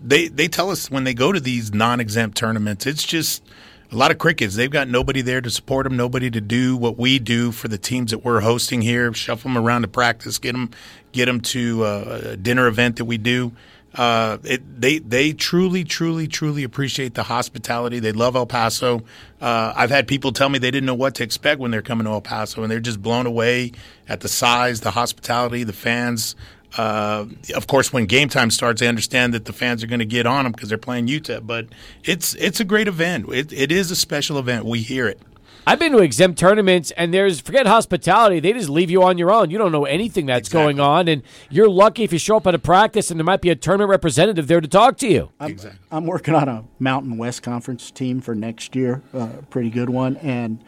They they tell us when they go to these non-exempt tournaments, it's just a lot of crickets. They've got nobody there to support them, nobody to do what we do for the teams that we're hosting here. Shuffle them around to practice, get them get them to uh, a dinner event that we do. Uh, it, they they truly, truly, truly appreciate the hospitality. They love El Paso. Uh, I've had people tell me they didn't know what to expect when they're coming to El Paso, and they're just blown away at the size, the hospitality, the fans. Uh, of course, when game time starts, they understand that the fans are going to get on them because they're playing UTEP. But it's it's a great event. It, it is a special event. We hear it. I've been to exempt tournaments, and there's forget hospitality. They just leave you on your own. You don't know anything that's going on, and you're lucky if you show up at a practice and there might be a tournament representative there to talk to you. I'm, Exactly. I'm working on a Mountain West Conference team for next year, uh, a pretty good one. And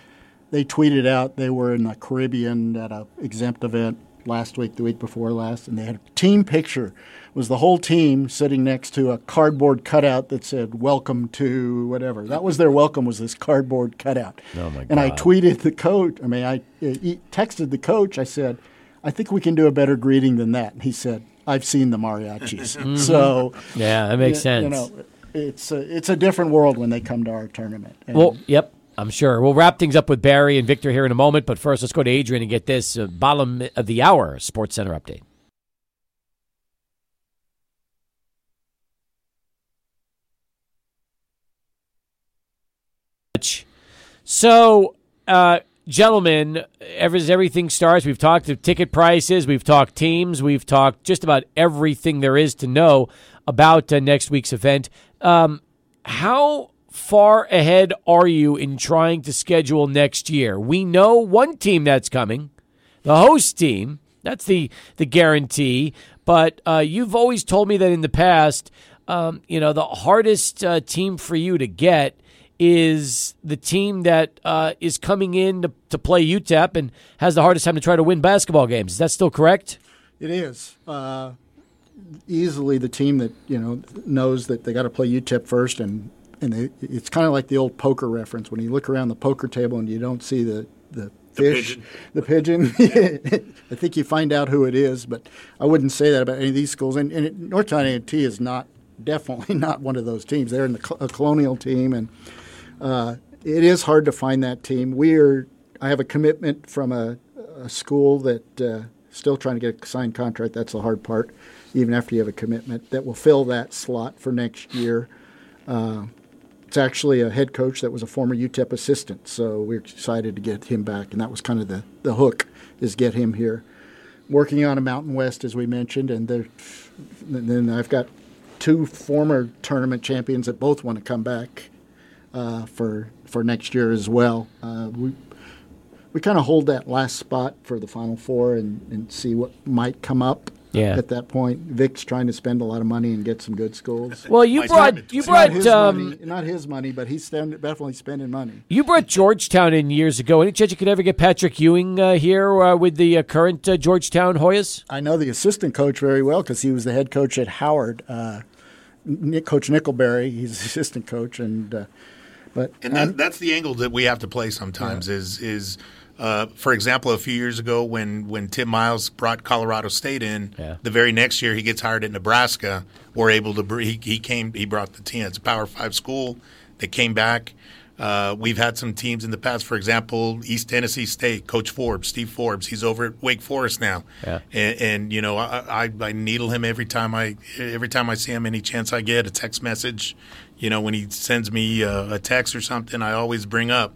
they tweeted out they were in the Caribbean at a exempt event last week, the week before last, and they had a team picture. It was the whole team sitting next to a cardboard cutout that said "Welcome to whatever." That was their welcome. Was this cardboard cutout? Oh, my And I tweeted the coach. I mean, I uh, e- texted the coach. I said, "I think we can do a better greeting than that." And he said, "I've seen the mariachis." So Yeah, that makes y- sense. You know, it's a, it's a different world when they come to our tournament. And Well, yep, I'm sure. We'll wrap things up with Barry and Victor here in a moment, but first, let's go to Adrian and get this uh, bottom of the hour Sports Center update. So, uh, gentlemen, ever as everything starts, we've talked of ticket prices, we've talked teams, we've talked just about everything there is to know about uh, next week's event. Um, how far ahead are you in trying to schedule next year? We know one team that's coming, the host team. That's the the guarantee. But uh, you've always told me that in the past, um, you know, the hardest uh, team for you to get is the team that uh, is coming in to, to, play UTEP and has the hardest time to try to win basketball games. Is that still correct? It is. Uh, easily the team that you know knows that they got to play UTEP first, and and they, it's kind of like the old poker reference when you look around the poker table and you don't see the the fish, the pigeon. The pigeon. I think you find out who it is, but I wouldn't say that about any of these schools. And, and North Carolina A&T is not definitely not one of those teams. They're in the a colonial team, and uh, it is hard to find that team. We are. I have a commitment from a, a school that uh, still trying to get a signed contract. That's the hard part, even after you have a commitment that will fill that slot for next year. Uh, it's actually a head coach that was a former UTEP assistant, so we're excited to get him back, and that was kind of the, the hook is get him here. Working on a Mountain West, as we mentioned, and then I've got two former tournament champions that both want to come back uh, for for next year as well. Uh, we we kind of hold that last spot for the Final Four and, and see what might come up yeah. At that point, Vic's trying to spend a lot of money and get some good schools. Well, you brought you brought not his, um, money, not his money, but he's definitely spending money. You brought Georgetown in years ago. Any chance you could ever get Patrick Ewing uh, here uh, with the uh, current uh, Georgetown Hoyas? I know the assistant coach very well because he was the head coach at Howard. Uh, Nick, coach Nickelberry, he's the assistant coach, and uh, but and that, that's the angle that we have to play sometimes. Yeah. Is is uh, for example, a few years ago, when, when Tim Miles brought Colorado State in, yeah. the very next year he gets hired at Nebraska. We're able to he, he came he brought the team. It's a Power Five school. They came back. Uh, we've had some teams in the past. For example, East Tennessee State, Coach Forbes, Steve Forbes. He's over at Wake Forest now, yeah. and, and you know I, I, I needle him every time I every time I see him. Any chance I get, a text message. You know when he sends me a, a text or something, I always bring up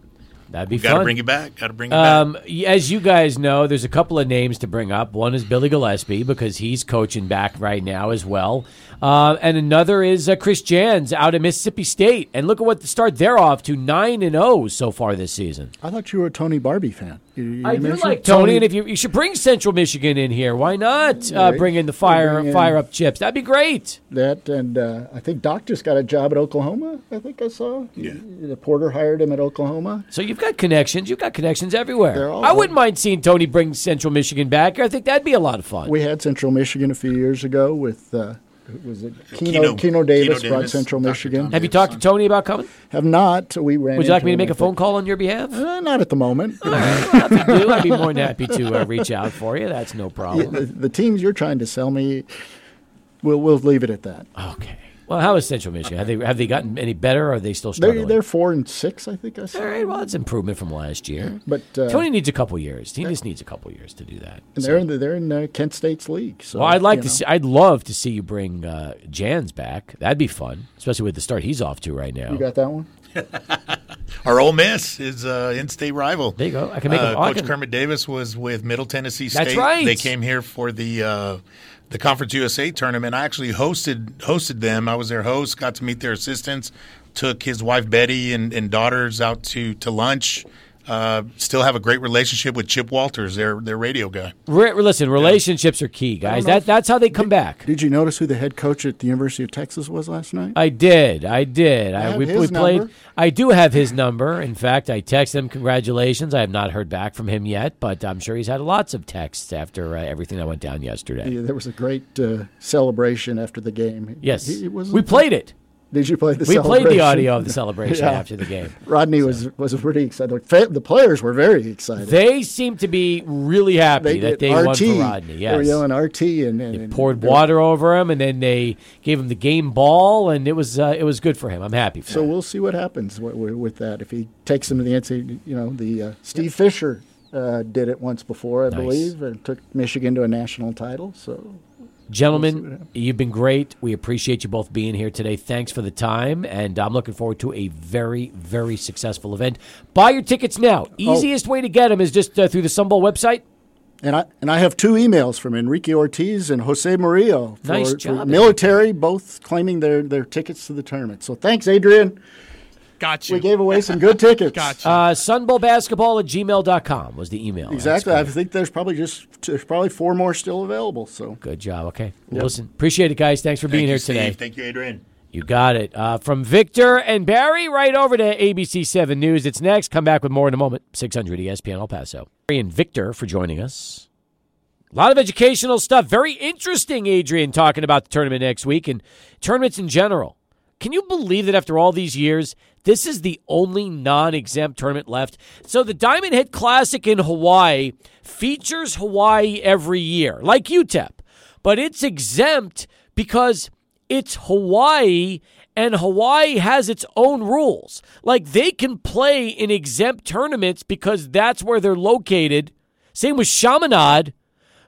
That'd be Got fun. to bring it back. Got to bring it um, back. As you guys know, there's a couple of names to bring up. One is Billy Gillispie because he's coaching back right now as well. Uh, and another is uh, Chris Jans out of Mississippi State. And look at what the start they're off to 9 and 0 so far this season. I thought you were a Tony Barbee fan. You, you I do like Tony, Tony, and if you, you should bring Central Michigan in here, why not uh, bring in the fire in fire up chips? That'd be great. That and uh, I think Doc just got a job at Oklahoma. I think I saw. Yeah. The Porter hired him at Oklahoma. So you've got connections. You've got connections everywhere. I wouldn't mind seeing Tony bring Central Michigan back. I think that'd be a lot of fun. We had Central Michigan a few years ago with. Was it Keno, Keno, Keno Davis Keno brought Davis, Central Dr. Michigan. Tom Have you talked to Tony about coming? Have not. We ran. Would you like me to make a phone call on your behalf? Uh, not at the moment. All right. Well, if you do, I'd be more than happy to uh, reach out for you. That's no problem. Yeah, the, the, teams you're trying to sell me, we'll we'll leave it at that. Okay. Well, how is Central Michigan? Have they have they gotten any better? or Are they still struggling? They're, they're four and six, I think. I saw. All right. Well, it's improvement from last year. But uh, Tony needs a couple years. He just needs a couple years to do that. And so. they're in the, they're in uh, Kent State's league. So, well, I'd like to know. see. I'd love to see you bring uh, Jans back. That'd be fun, especially with the start he's off to right now. You got that one. Our Ole Miss is uh, in-state rival. There you go. I can make uh, Coach can... Kermit Davis was with Middle Tennessee State. That's right. They came here for the uh, the Conference USA tournament. I actually hosted hosted them. I was their host. Got to meet their assistants. Took his wife Betty and, and daughters out to to lunch uh, still have a great relationship with Chip Walters, their their radio guy. Re- listen, relationships yeah. are key, guys. That that's how they come did, back. Did you notice who the head coach at the University of Texas was last night? I did. I did. I, I we, we played. I do have his number. In fact, I texted him congratulations. I have not heard back from him yet, but I'm sure he's had lots of texts after uh, everything that went down yesterday. Yeah, there was a great uh, celebration after the game. Yes, he, we played it. Did you play the? Celebration? We played the audio of the celebration yeah. after the game. Rodney so. was was pretty excited. The players were very excited. They seemed to be really happy they that they RT. won for Rodney. Yes, they were yelling RT and, and, they and poured water over him, and then they gave him the game ball, and it was uh, it was good for him. I'm happy. so that. we'll see what happens with, with, that if he takes him to the NCAA. You know, the uh, Steve yep. Fisher uh, did it once before, I nice. believe, and took Michigan to a national title. So Gentlemen, you've been great. We appreciate you both being here today. Thanks for the time, and I'm looking forward to a very, very successful event. Buy your tickets now. Oh. Easiest way to get them is just uh, through the Sunbowl website. And I and I have two emails from Enrique Ortiz and Jose Murillo for, Nice for military, both claiming their, their tickets to the tournament. So thanks, Adrian. Got you. We gave away some good tickets. Gotcha. Uh, sunbowlbasketball at gmail.com was the email. Exactly. I think there's probably just there's probably four more still available. So Good job. Okay. Well, listen, appreciate it, guys. Thanks for being Thank you, here Steve. today. Thank you, Adrian. You got it. Uh, from Victor and Barry, right over to ABC 7 News. It's next. Come back with more in a moment. 600 ESPN El Paso. Barry and Victor for joining us. A lot of educational stuff. Very interesting, Adrian, talking about the tournament next week and tournaments in general. Can you believe that after all these years, this is the only non exempt tournament left? So the Diamond Head Classic in Hawaii features Hawaii every year, like UTEP, but it's exempt because it's Hawaii and Hawaii has its own rules. Like they can play in exempt tournaments because that's where they're located. Same with Chaminade,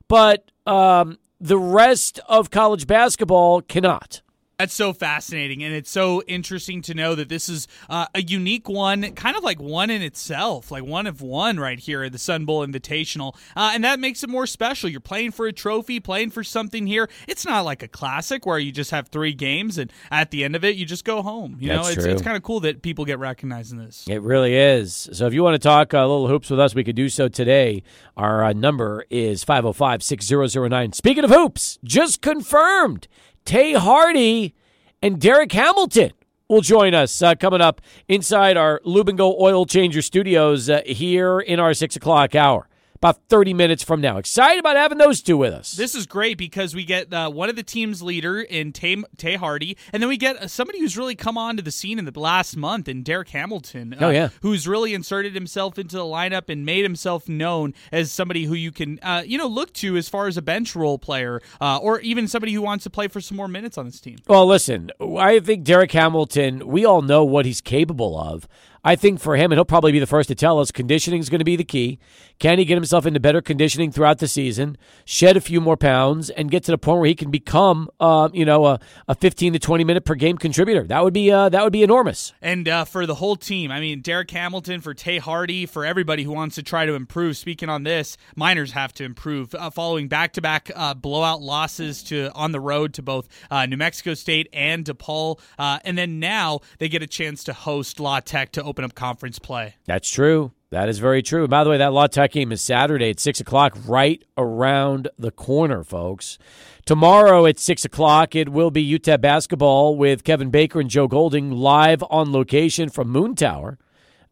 but um, the rest of college basketball cannot. That's so fascinating, and it's so interesting to know that this is uh, a unique one, kind of like one in itself, like one of one right here at the Sun Bowl Invitational, uh, and that makes it more special. You're playing for a trophy, playing for something here. It's not like a classic where you just have three games and at the end of it you just go home. You That's know, it's, it's kind of cool that people get recognized in this. It really is. So if you want to talk a little hoops with us, we could do so today. Our uh, number is 505 6009. Speaking of hoops, just confirmed Tae Hardy and Derek Hamilton will join us uh, coming up inside our Lubingo Oil Changer Studios uh, here in our 6 o'clock hour. About 30 minutes from now. Excited about having those two with us. This is great because we get uh, one of the team's leader in Tae, Tae Hardy, and then we get uh, somebody who's really come onto the scene in the last month in Derek Hamilton. uh, Oh, yeah. who's really inserted himself into the lineup and made himself known as somebody who you can, uh, you know, look to as far as a bench role player, uh, or even somebody who wants to play for some more minutes on this team. Well, listen, I think Derek Hamilton, we all know what he's capable of. I think for him, and he'll probably be the first to tell us, conditioning is going to be the key. Can he get himself into better conditioning throughout the season, shed a few more pounds, and get to the point where he can become, uh, you know, a, a 15 to 20 minute per game contributor? That would be uh, that would be enormous. And uh, for the whole team, I mean, Derek Hamilton, for Tae Hardy, for everybody who wants to try to improve. Speaking on this, miners have to improve uh, following back-to-back uh, blowout losses to on the road to both uh, New Mexico State and DePaul, uh, and then now they get a chance to host La Tech to open up conference play. That's true. That is very true. By the way, that La Tech game is Saturday at 6 o'clock, right around the corner, folks. Tomorrow at 6 o'clock, it will be UTEP basketball with Kevin Baker and Joe Golding live on location from Moon Tower.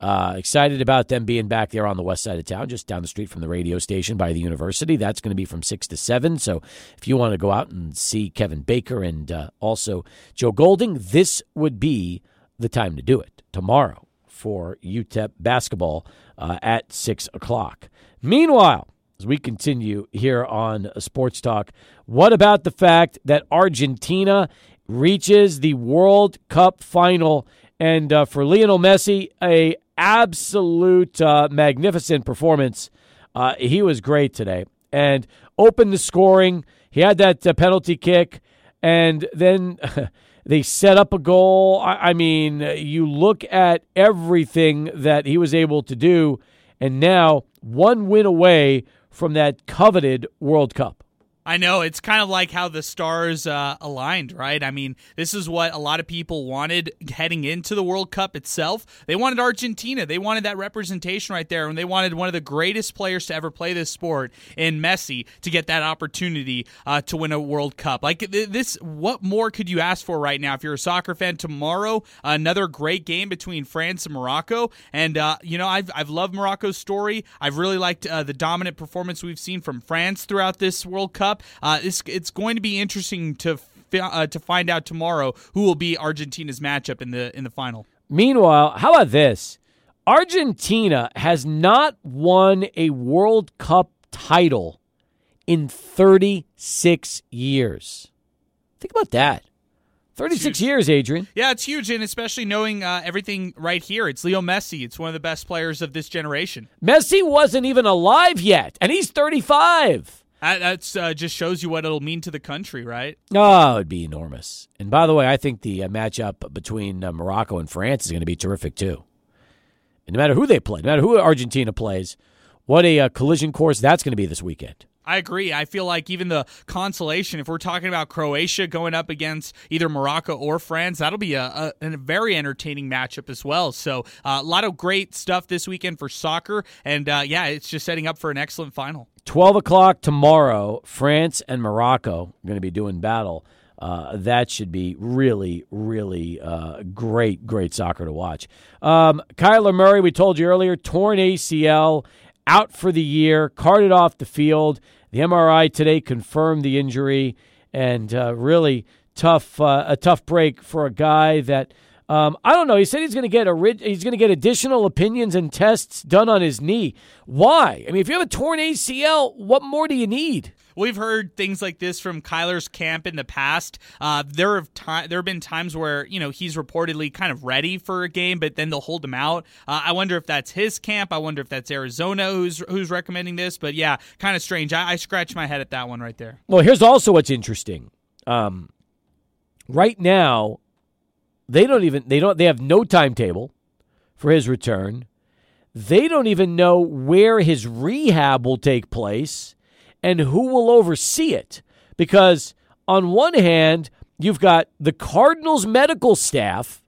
Uh, excited about them being back there on the west side of town, just down the street from the radio station by the university. That's going to be from 6 to 7. So if you want to go out and see Kevin Baker and uh, also Joe Golding, this would be the time to do it tomorrow for UTEP basketball uh, at 6 o'clock. Meanwhile, as we continue here on Sports Talk, what about the fact that Argentina reaches the World Cup final? And uh, for Lionel Messi, a absolute uh, magnificent performance. Uh, he was great today and opened the scoring. He had that uh, penalty kick, and then they set up a goal. I, I mean, you look at everything that he was able to do, and now one win away from that coveted World Cup. I know it's kind of like how the stars uh, aligned, right? I mean, this is what a lot of people wanted heading into the World Cup itself. They wanted Argentina. They wanted that representation right there, and they wanted one of the greatest players to ever play this sport in Messi to get that opportunity uh, to win a World Cup. Like this, what more could you ask for right now? If you're a soccer fan, tomorrow another great game between France and Morocco, and uh, you know I've I've loved Morocco's story. I've really liked uh, the dominant performance we've seen from France throughout this World Cup. Uh, it's, it's going to be interesting to uh, to find out tomorrow who will be Argentina's matchup in the in the final. Meanwhile, how about this? Argentina has not won a World Cup title in 36 years. Think about that. 36 years, Adrian. Yeah, it's huge, and especially knowing uh, everything right here. It's Leo Messi. It's one of the best players of this generation. Messi wasn't even alive yet, and he's 35. That that's, uh, just shows you what it'll mean to the country, right? Oh, it'd be enormous. And by the way, I think the uh, matchup between uh, Morocco and France is going to be terrific too. And no matter who they play, no matter who Argentina plays, what a uh, collision course that's going to be this weekend. I agree. I feel like even the consolation, if we're talking about Croatia going up against either Morocco or France, that'll be a, a, a very entertaining matchup as well. So uh, a lot of great stuff this weekend for soccer, and uh, yeah, it's just setting up for an excellent final. 12 o'clock tomorrow, France and Morocco are going to be doing battle. Uh, that should be really, really uh, great, great soccer to watch. Um, Kyler Murray, we told you earlier, torn ACL, out for the year, carted off the field. The MRI today confirmed the injury, and uh, really tough uh, a tough break for a guy that um, I don't know. He said he's going to get a he's going to get additional opinions and tests done on his knee. Why? I mean, if you have a torn ACL, what more do you need? We've heard things like this from Kyler's camp in the past. Uh, there have there have been times where you know he's reportedly kind of ready for a game, but then they'll hold him out. Uh, I wonder if that's his camp. I wonder if that's Arizona who's who's recommending this. But yeah, kind of strange. I, I scratch my head at that one right there. Well, here's also what's interesting. Um, right now, they don't even they don't they have no timetable for his return. They don't even know where his rehab will take place and who will oversee it. Because on one hand, you've got the Cardinals medical staff,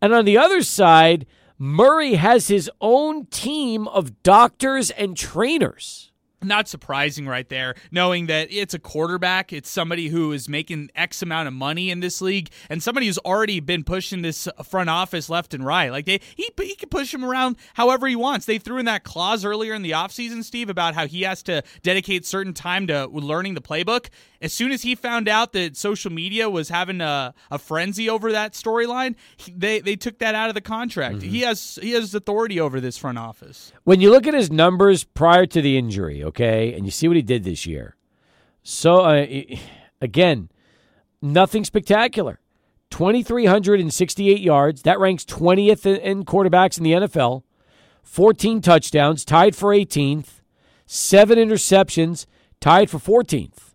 and on the other side, Murray has his own team of doctors and trainers not surprising right there, knowing that it's a quarterback. It's somebody who is making X amount of money in this league and somebody who's already been pushing this front office left and right. Like they, he, he can push him around however he wants. They threw in that clause earlier in the offseason, Steve, about how he has to dedicate certain time to learning the playbook. As soon as he found out that social media was having a, a frenzy over that storyline, they, they took that out of the contract. Mm-hmm. He has he has authority over this front office. When you look at his numbers prior to the injury, okay, and you see what he did this year. So uh, again, nothing spectacular. 2,368 yards. That ranks 20th in quarterbacks in the NFL. 14 touchdowns, tied for 18th. Seven interceptions, tied for 14th.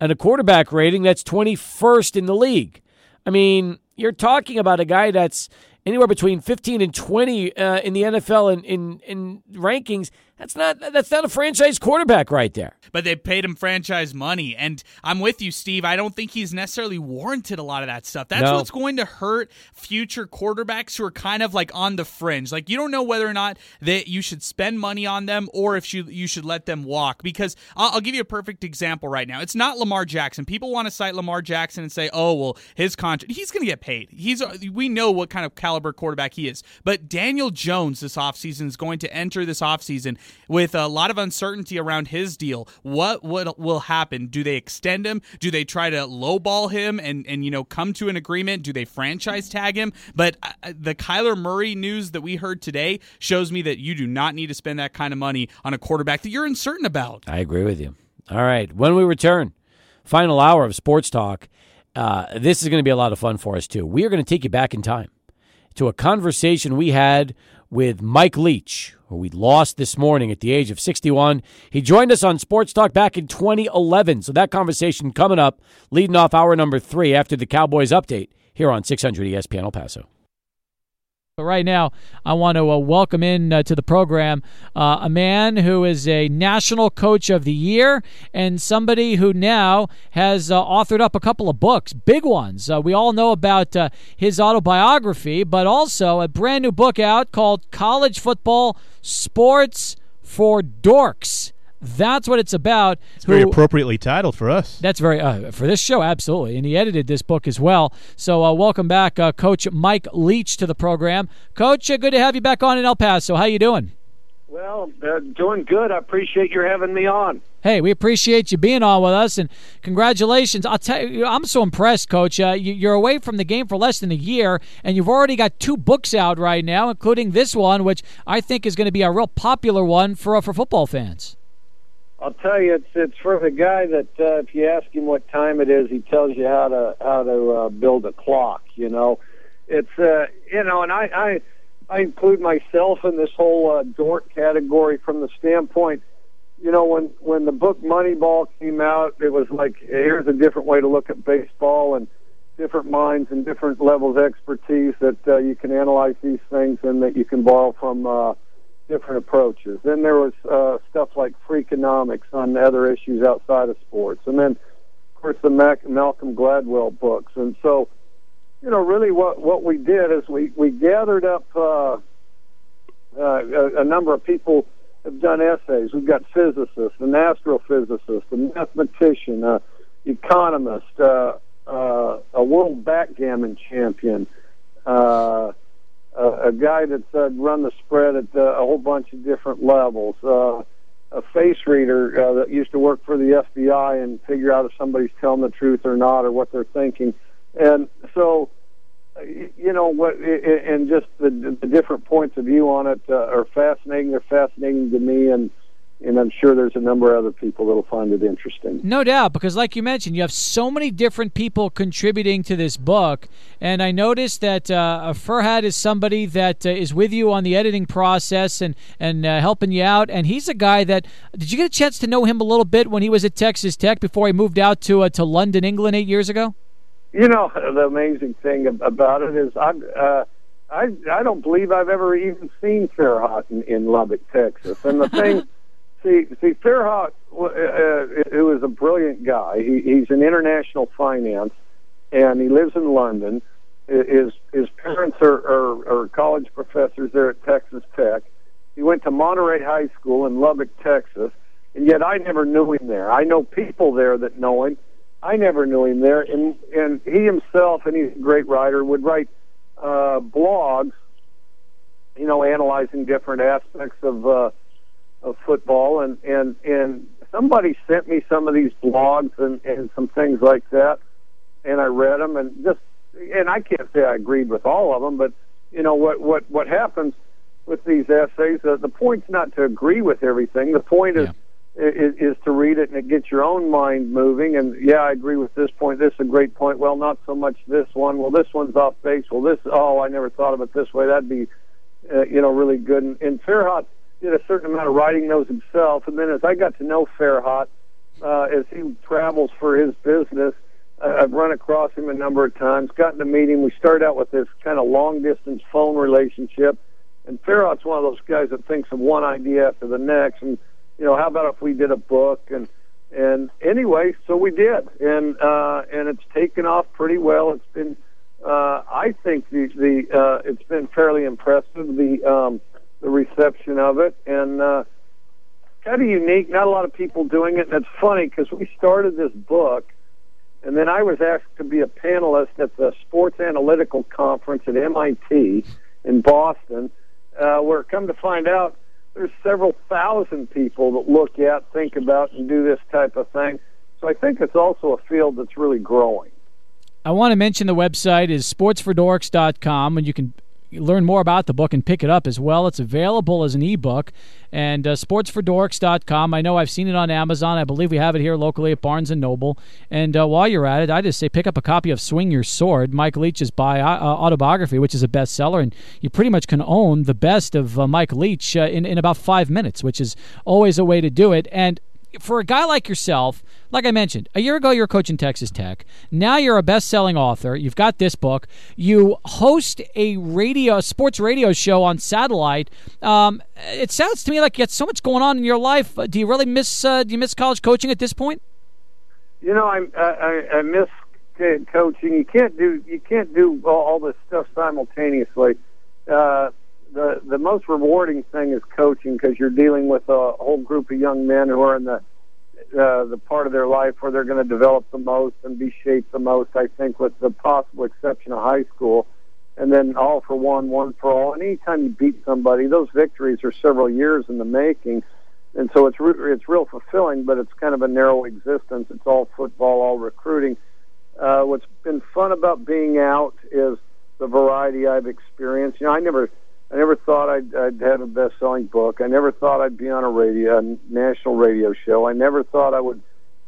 And a quarterback rating that's 21st in the league. I mean, you're talking about a guy that's anywhere between 15 and 20 uh, in the NFL in, in, in rankings. That's not that's not a franchise quarterback right there. But they paid him franchise money, and I'm with you, Steve. I don't think he's necessarily warranted a lot of that stuff. That's no. what's going to hurt future quarterbacks who are kind of like on the fringe. Like you don't know whether or not that you should spend money on them or if you you should let them walk. Because I'll, I'll give you a perfect example right now. It's not Lamar Jackson. People want to cite Lamar Jackson and say, "Oh, well, his contract. He's going to get paid. He's we know what kind of caliber quarterback he is." But Daniel Jones this offseason is going to enter this offseason with a lot of uncertainty around his deal. What what will happen? Do they extend him? Do they try to lowball him and and you know come to an agreement? Do they franchise tag him? But uh, uh, the Kyler Murray news that we heard today shows me that you do not need to spend that kind of money on a quarterback that you're uncertain about. I agree with you. All right, when we return, final hour of sports talk. Uh, this is going to be a lot of fun for us too. We are going to take you back in time to a conversation we had with Mike Leach, who we lost this morning at the age of 61. He joined us on Sports Talk back in 2011. So that conversation coming up, leading off hour number three after the Cowboys update here on 600 ESPN El Paso. But right now, I want to uh, welcome in uh, to the program uh, a man who is a National Coach of the Year and somebody who now has uh, authored up a couple of books, big ones. Uh, we all know about uh, his autobiography, but also a brand new book out called College Football Sports for Dorks. That's what it's about. It's very appropriately titled for us. That's very uh, for this show, absolutely. And he edited this book as well. So uh, welcome back, uh, Coach Mike Leach, to the program. Coach, uh, good to have you back on in El Paso. How you doing? Well, uh, doing good. I appreciate your having me on. Hey, we appreciate you being on with us, and congratulations! I'll tell you, I'm so impressed, Coach. Uh, you're away from the game for less than a year, and you've already got two books out right now, including this one, which I think is going to be a real popular one for for football fans. I'll tell you, it's it's for the guy that uh, if you ask him what time it is, he tells you how to how to uh, build a clock. You know, it's uh, you know, and I I I include myself in this whole uh, dork category from the standpoint. you know, when when the book Moneyball came out, it was like here's a different way to look at baseball and different minds and different levels of expertise that uh, you can analyze these things and that you can borrow from uh, different approaches. Then there was uh, stuff like Freakonomics on other issues outside of sports, and then of course the Mac- Malcolm Gladwell books. And so, you know, really what what we did is we we gathered up uh, uh, a, a number of people have done essays. We've got physicists, an astrophysicist, a mathematician, a economist, uh, uh, a world backgammon champion, uh, a, guy that's uh, run the spread at uh, a whole bunch of different levels, uh, a face reader uh, that used to work for the FBI and figure out if somebody's telling the truth or not or what they're thinking. And so you know what, and just the, the different points of view on it uh, are fascinating. They're fascinating to me, and and I'm sure there's a number of other people that'll find it interesting. No doubt, because like you mentioned, you have so many different people contributing to this book, and I noticed that uh, Ferhat is somebody that uh, is with you on the editing process and and uh, helping you out, and he's a guy that did you get a chance to know him a little bit when he was at Texas Tech before he moved out to uh, to London, England, eight years ago? You know, the amazing thing about it is I uh, I I don't believe I've ever even seen Ferhat in, in Lubbock, Texas. And the thing, see, see, Ferhat, uh, uh, who is a brilliant guy. He, he's in international finance, and he lives in London. His his parents are, are, are college professors there at Texas Tech. He went to Monterey High School in Lubbock, Texas, and yet I never knew him there. I know people there that know him I never knew him there, and and he himself, and he's a great writer, would write uh, blogs, you know, analyzing different aspects of uh, of football, and and and somebody sent me some of these blogs and and some things like that, and I read them, and just and I can't say I agreed with all of them, but you know what what what happens with these essays, uh, the point's not to agree with everything. The point is. Yeah is, is to read it and it gets your own mind moving. And yeah, I agree with this point. This is a great point. Well, not so much this one. Well, this one's off base. Well, this oh, I never thought of it this way. That'd be, uh, you know, really good. And, and Ferhat did a certain amount of writing those himself. And then as I got to know Ferhat, uh, as he travels for his business, I've run across him a number of times. Gotten to meet him. We started out with this kind of long distance phone relationship. And Ferhat's one of those guys that thinks of one idea after the next and you know, how about if we did a book and and anyway, so we did, and uh, and it's taken off pretty well. It's been, uh, I think the the uh, it's been fairly impressive the um, the reception of it, and uh, kind of unique. Not a lot of people doing it, and it's funny because we started this book, and then I was asked to be a panelist at the Sports Analytical Conference at MIT in Boston, uh, where come to find out there's several thousand people that look at, think about, and do this type of thing. So I think it's also a field that's really growing. I want to mention the website is sportsfordorks.com, and you can learn more about the book and pick it up as well. It's available as an ebook. And uh, sportsfordorks.com. I know I've seen it on Amazon. I believe we have it here locally at Barnes and Noble. And uh, while you're at it, I just say pick up a copy of Swing Your Sword, Mike Leach's bio, uh, autobiography, which is a bestseller. And you pretty much can own the best of uh, Mike Leach uh, in, in about five minutes, which is always a way to do it. And for a guy like yourself, like I mentioned, a year ago you were coaching Texas Tech. Now you're a best-selling author. You've got this book. You host a radio, sports radio show on satellite. Um, it sounds to me like you got so much going on in your life. Uh, do you really miss? Uh, do you miss college coaching at this point? You know, I I, I miss coaching. You can't do you can't do all this stuff simultaneously. Uh, the the most rewarding thing is coaching because you're dealing with a whole group of young men who are in the uh, the part of their life where they're going to develop the most and be shaped the most. I think, with the possible exception of high school, and then all for one, one for all. And anytime you beat somebody, those victories are several years in the making, and so it's re- it's real fulfilling. But it's kind of a narrow existence. It's all football, all recruiting. Uh, what's been fun about being out is the variety I've experienced. You know, I never I never thought I'd, I'd have a best-selling book. I never thought I'd be on a radio, a national radio show. I never thought I would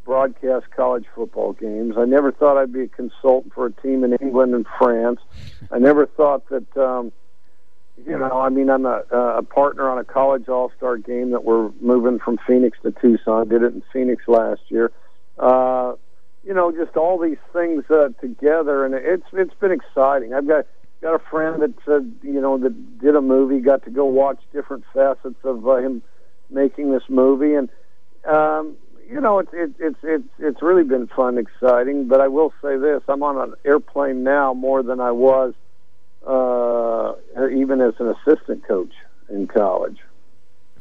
broadcast college football games. I never thought I'd be a consultant for a team in England and France. I never thought that, um, you know, I mean, I'm a, a partner on a college all star game that we're moving from Phoenix to Tucson. Did it in Phoenix last year. Uh, you know, just all these things uh, together, and it's it's been exciting. I've got got a friend that said, you know, that did a movie, got to go watch different facets of uh, him making this movie, and um, you know, it's it, it's it's it's really been fun, exciting. But I will say this: I'm on an airplane now more than I was uh, even as an assistant coach in college.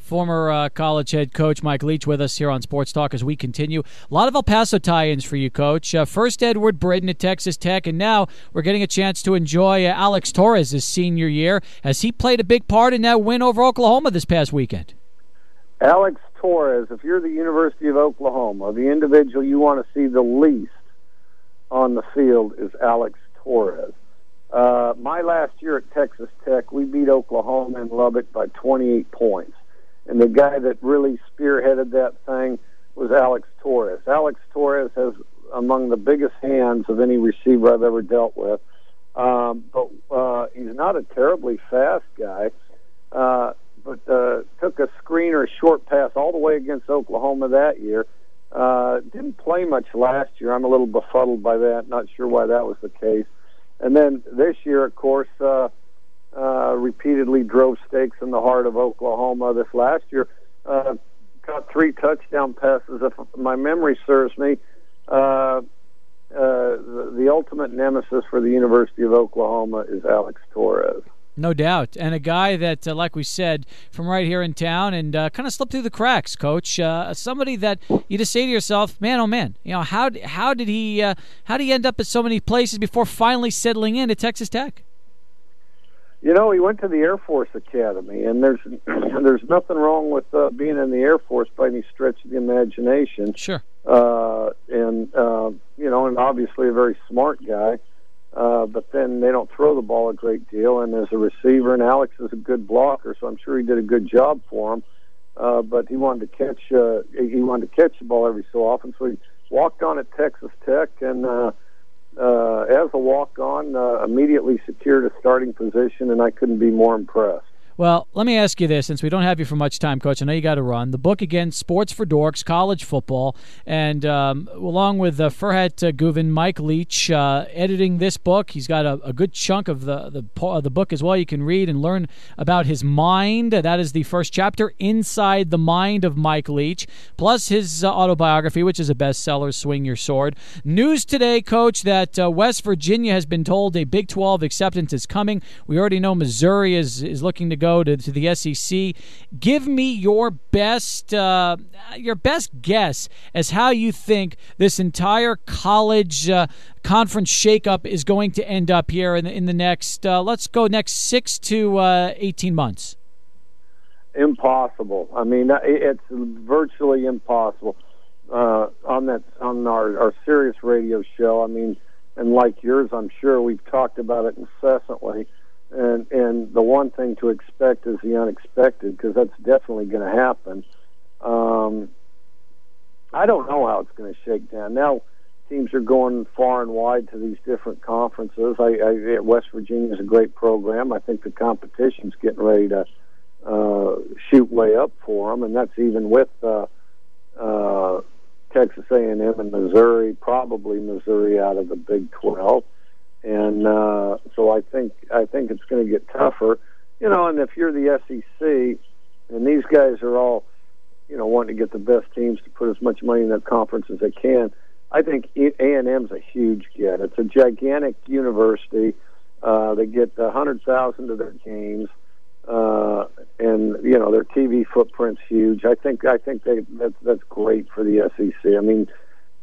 Former uh, college head coach Mike Leach with us here on Sports Talk as we continue. A lot of El Paso tie-ins for you, Coach. Uh, first Edward Britton at Texas Tech, and now we're getting a chance to enjoy uh, Alex Torres' senior year. Has he played a big part in that win over Oklahoma this past weekend? Alex Torres, if you're the University of Oklahoma, the individual you want to see the least on the field is Alex Torres. Uh, my last year at Texas Tech, we beat Oklahoma in Lubbock by 28 points. And the guy that really spearheaded that thing was Alex Torres. Alex Torres has among the biggest hands of any receiver I've ever dealt with. Um, but uh, he's not a terribly fast guy. Uh, but uh, took a screen or a short pass all the way against Oklahoma that year. Uh, didn't play much last year. I'm a little befuddled by that. Not sure why that was the case. And then this year, of course, uh, uh, repeatedly drove stakes in the heart of Oklahoma. This last year, uh, got three touchdown passes. If my memory serves me, uh, uh, the, the ultimate nemesis for the University of Oklahoma is Alex Torres. No doubt. And a guy that, uh, like we said, from right here in town and uh, kind of slipped through the cracks, coach. Uh, somebody that you just say to yourself, man, oh man, you know, how, how did he uh, how did he end up at so many places before finally settling in at Texas Tech? You know, he went to the Air Force Academy, and there's there's nothing wrong with uh, being in the Air Force by any stretch of the imagination. Sure. Uh, and you know, and obviously a very smart guy. Uh, but then they don't throw the ball a great deal. And as a receiver, and Alex is a good blocker, so I'm sure he did a good job for him. Uh, but he wanted to catch uh, he wanted to catch the ball every so often, so he walked on at Texas Tech, and uh, uh, as a walk on, uh, immediately secured a starting position, and I couldn't be more impressed. Well, let me ask you this since we don't have you for much time, Coach. I know you got to run. The book again, Sports for Dorks, College Football, and um, along with uh, Ferhat uh, Mike Leach, uh, editing this book. He's got a, a, good chunk of the, the, the book as well. You can read and learn about his mind. That is the first chapter, Inside the Mind of Mike Leach, plus his uh, autobiography, which is a bestseller, Swing Your Sword. News today, Coach, that uh, West Virginia has been told a Big 12 acceptance is coming. We already know Missouri is, is looking to go to, to the SEC. Give me your best uh, your best guess as how you think this entire college uh, conference shakeup is going to end up here in the, in the next uh, let's go next six to uh, eighteen months. Impossible. I mean, it's virtually impossible. Uh, on that on our our Sirius radio show. I mean, and like yours, I'm sure we've talked about it incessantly and and the one thing to expect is the unexpected because that's definitely going to happen. Um, I don't know how it's going to shake down. Now teams are going far and wide to these different conferences. I, I West Virginia is a great program. I think the competition's getting ready to uh, shoot way up for them, and that's even with uh, uh, Texas A&M and Missouri, probably Missouri out of the Big 12 and uh, so I think I think it's going to get tougher. You know, and if you're the SEC, and these guys are all, you know, wanting to get the best teams to put as much money in their conference as they can. I think A and M's a huge get. It's a gigantic university. Uh, they get a hundred thousand to their games, uh, and you know their TV footprint's huge. I think I think they that's that's great for the SEC. I mean,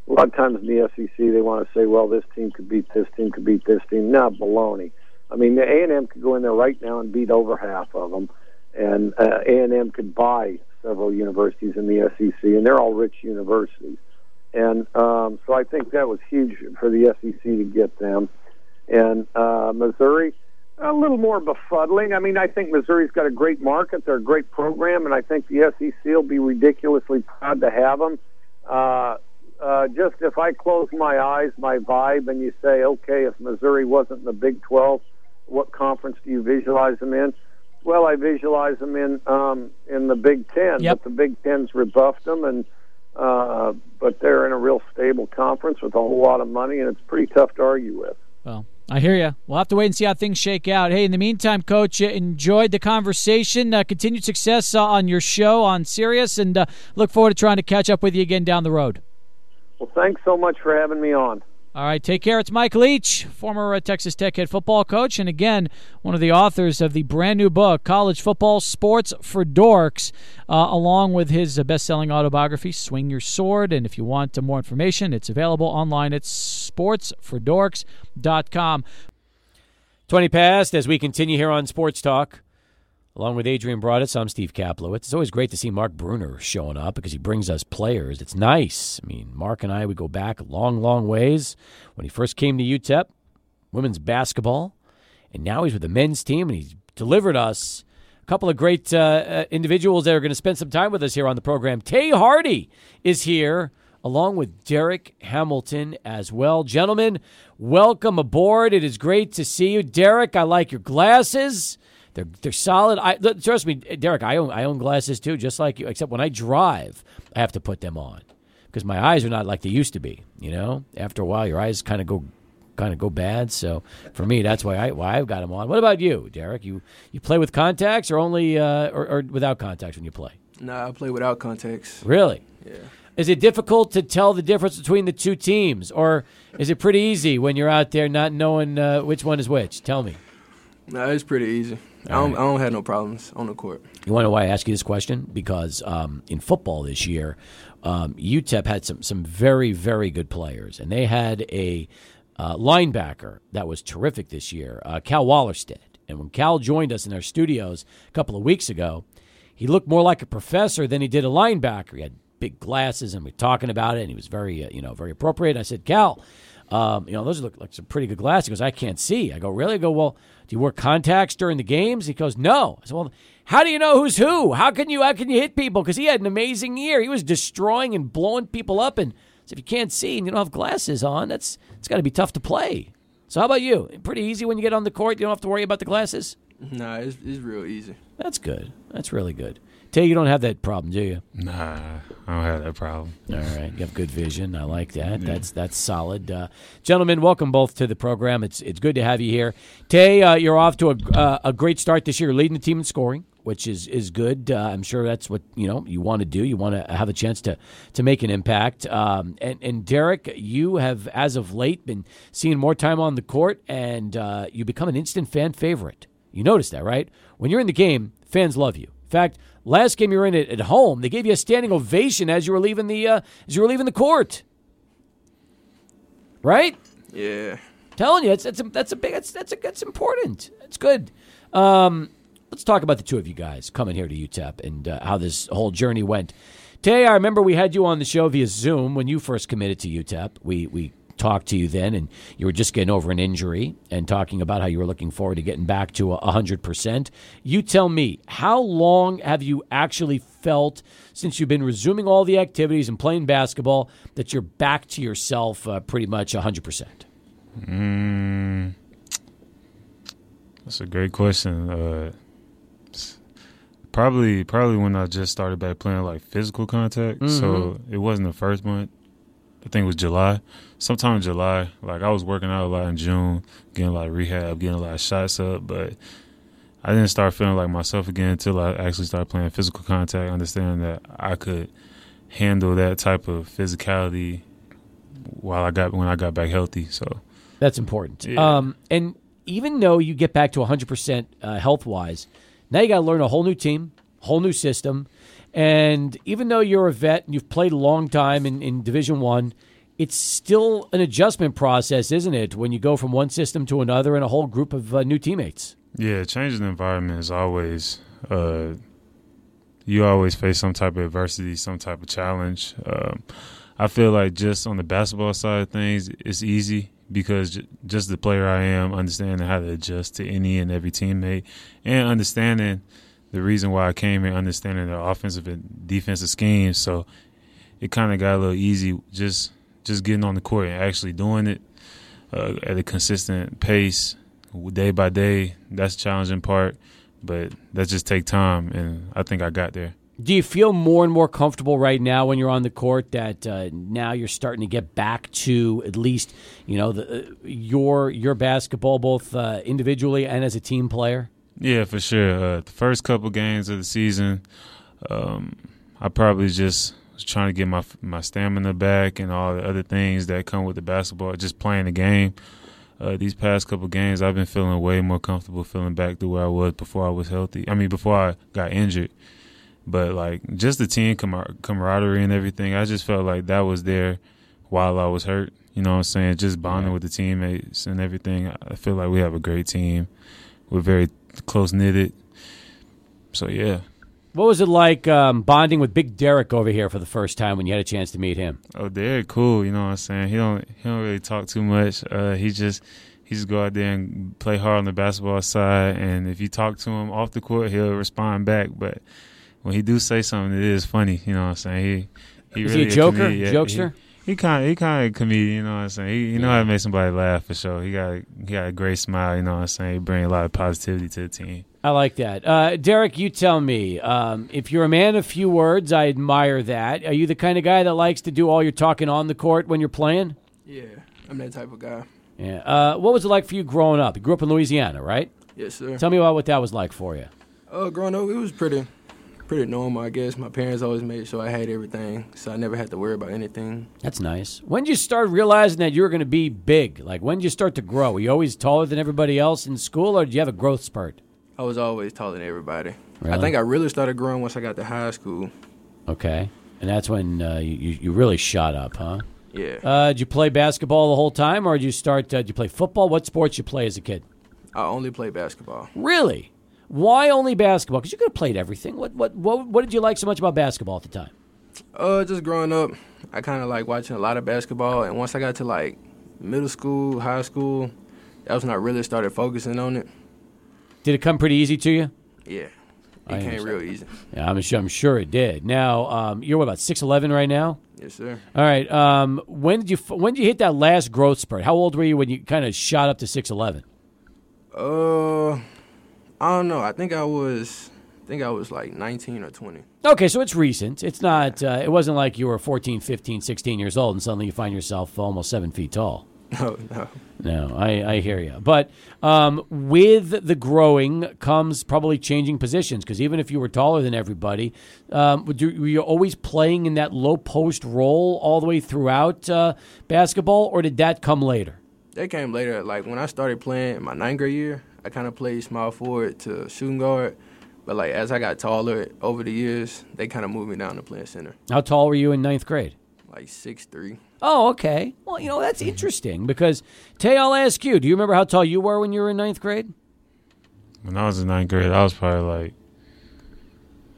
a lot of times in the SEC they want to say, well, this team could beat this team, could beat this team. No, baloney. I mean, the A and M could go in there right now and beat over half of them, and uh, A and M could buy several universities in the SEC, and they're all rich universities. And um, so I think that was huge for the SEC to get them. And uh, Missouri, a little more befuddling. I mean, I think Missouri's got a great market. They're a great program, and I think the SEC will be ridiculously proud to have them. Uh, uh, just if I close my eyes, my vibe, and you say, okay, if Missouri wasn't in the Big 12, what conference do you visualize them in? well, I visualize them in um, in the Big Ten. Yep. But the Big Ten's rebuffed them, and uh, but they're in a real stable conference with a whole lot of money, and it's pretty tough to argue with. Well, I hear you. We'll have to wait and see how things shake out. Hey, in the meantime, Coach, enjoyed the conversation. Uh, continued success uh, on your show on Sirius, and uh, look forward to trying to catch up with you again down the road. Well, thanks so much for having me on. All right, take care. It's Mike Leach, former uh, Texas Tech head football coach, and again, one of the authors of the brand new book, College Football Sports for Dorks, uh, along with his uh, best selling autobiography, Swing Your Sword. And if you want more information, it's available online at sportsfordorks.com. 20 past as we continue here on Sports Talk. Along with Adrian Broadus, I'm Steve Kaplowitz. It's always great to see Mark Bruner showing up because he brings us players. It's nice. I mean, Mark and I, we go back a long, long ways. When he first came to UTEP, women's basketball, and now he's with the men's team, and he's delivered us a couple of great uh, uh, individuals that are going to spend some time with us here on the program. Tae Hardy is here along with Derek Hamilton as well. Gentlemen, welcome aboard. It is great to see you. Derek, I like your glasses. They're they're solid. I look, trust me, Derek. I own I own glasses too, just like you. Except when I drive, I have to put them on because my eyes are not like they used to be. You know, after a while, your eyes kind of go kind of go bad. So for me, that's why I why I've got them on. What about you, Derek? You you play with contacts or only uh, or, or without contacts when you play? Nah, I play without contacts. Really? Yeah. Is it difficult to tell the difference between the two teams, or is it pretty easy when you're out there not knowing uh, which one is which? Tell me. Nah, it's pretty easy. I don't, I don't have no problems on the court. You want to know why I ask you this question? Because um, in football this year, um, UTEP had some some very very good players, and they had a uh, linebacker that was terrific this year, uh, Cal Wallerstedt. And when Cal joined us in our studios a couple of weeks ago, he looked more like a professor than he did a linebacker. He had big glasses, and we were talking about it, and he was very uh, you know very appropriate. I said, Cal. Um, you know, those look like some pretty good glasses. He goes, I can't see. I go, really? I go, well, do you wear contacts during the games? He goes, no. I said, well, how do you know who's who? How can you how can you hit people? Because he had an amazing year. He was destroying and blowing people up. And so if you can't see and you don't have glasses on, that's it's got to be tough to play. So how about you? Pretty easy when you get on the court. You don't have to worry about the glasses. No, it's, it's real easy. That's good. That's really good. Tae, you don't have that problem, do you? Nah, I don't have that problem. All right, you have good vision. I like that. That's that's solid, uh, gentlemen. Welcome both to the program. It's it's good to have you here. Tae, uh, you're off to a uh, a great start this year, leading the team in scoring, which is is good. Uh, I'm sure that's what you know you want to do. You want to have a chance to to make an impact. Um, and and Derek, you have as of late been seeing more time on the court, and uh, you become an instant fan favorite. You notice that, right? When you're in the game, fans love you. In fact, last game you were in it at home, they gave you a standing ovation as you were leaving the uh, as you were leaving the court. Right? Yeah. telling you, it's that's a, that's a big that's that's a, that's important. It's good. Um, let's talk about the two of you guys coming here to UTEP and uh, how this whole journey went. Tae, I remember we had you on the show via Zoom when you first committed to UTEP. We we talked to you then, and you were just getting over an injury and talking about how you were looking forward to getting back to a hundred percent. You tell me, how long have you actually felt since you've been resuming all the activities and playing basketball that you're back to yourself uh, pretty much hundred percent? Mm, that's a great question. Uh, probably, probably when I just started back playing like physical contact. So it wasn't the first month. I think it was July. Sometime in July. Like I was working out a lot in June, getting a lot of rehab, getting a lot of shots up, but I didn't start feeling like myself again until I actually started playing physical contact, understanding that I could handle that type of physicality while I got when I got back healthy. So That's important. Yeah. Um, and even though you get back to 100% uh, health wise, now you got to learn a whole new team, whole new system. And even though you're a vet and you've played a long time in, in Division One, it's still an adjustment process, isn't it? When you go from one system to another and a whole group of uh, new teammates. Yeah, changing the environment is always uh, you always face some type of adversity, some type of challenge. Um, I feel like just on the basketball side of things, it's easy because just the player I am, understanding how to adjust to any and every teammate, and understanding the reason why I came here, understanding the offensive and defensive schemes. So it kind of got a little easy just just getting on the court and actually doing it uh, at a consistent pace day by day. That's the challenging part. but that just take time, and I think I got there. Do you feel more and more comfortable right now when you're on the court that uh, now you're starting to get back to at least you know the, uh, your your basketball both uh, individually and as a team player? Yeah, for sure. Uh, the first couple games of the season, um, I probably just trying to get my my stamina back and all the other things that come with the basketball, just playing the game. Uh, these past couple games, I've been feeling way more comfortable, feeling back to where I was before I was healthy. I mean, before I got injured. But like just the team camar- camaraderie and everything, I just felt like that was there while I was hurt. You know what I'm saying? Just bonding with the teammates and everything. I feel like we have a great team. We're very close knitted. So yeah. What was it like um, bonding with Big Derek over here for the first time when you had a chance to meet him? Oh, Derek, cool. You know what I'm saying? He don't he don't really talk too much. Uh, he just he just go out there and play hard on the basketball side. And if you talk to him off the court, he'll respond back. But when he do say something, it is funny. You know what I'm saying? He he Is really he a joker, comedian. Yeah, jokester? He, he kind of he kind of comedian. You know what I'm saying? He, he know how to make somebody laugh for sure. He got he got a great smile. You know what I'm saying? He bring a lot of positivity to the team. I like that. Uh, Derek, you tell me. Um, if you're a man of few words, I admire that. Are you the kind of guy that likes to do all your talking on the court when you're playing? Yeah, I'm that type of guy. Yeah. Uh, what was it like for you growing up? You grew up in Louisiana, right? Yes, sir. Tell me about what that was like for you. Uh, growing up, it was pretty, pretty normal, I guess. My parents always made sure I had everything, so I never had to worry about anything. That's nice. When did you start realizing that you were going to be big? Like, when did you start to grow? Were you always taller than everybody else in school, or did you have a growth spurt? I was always taller than everybody. I think I really started growing once I got to high school. Okay. And that's when uh, you, you really shot up, huh? Yeah. Uh, did you play basketball the whole time, or did you start? Uh, did you play football? What sports you play as a kid? I only play basketball. Really? Why only basketball? Because you could have played everything. What, what what what did you like so much about basketball at the time? Uh, just growing up, I kind of like watching a lot of basketball, and once I got to like middle school, high school, that was when I really started focusing on it. Did it come pretty easy to you? Yeah, it I came real easy. Yeah, I'm sure, I'm sure it did. Now, um, you're what, about six eleven right now. Yes, sir. All right. Um, when did you f- when did you hit that last growth spurt? How old were you when you kind of shot up to six eleven? Uh, I don't know. I think I was, I think I was like 19 or 20. Okay, so it's recent. It's not. Uh, it wasn't like you were 14, 15, 16 years old and suddenly you find yourself almost seven feet tall. No, no. No, I, I hear you. But um, with the growing comes probably changing positions because even if you were taller than everybody, um, would you, were you always playing in that low post role all the way throughout uh, basketball, or did that come later? That came later. Like when I started playing in my ninth grade year, I kind of played small forward to shooting guard. But like as I got taller over the years, they kind of moved me down to playing center, How tall were you in ninth grade? like six three. Oh, okay. Well, you know, that's interesting because, Tae, I'll ask you, do you remember how tall you were when you were in ninth grade? When I was in ninth grade, I was probably like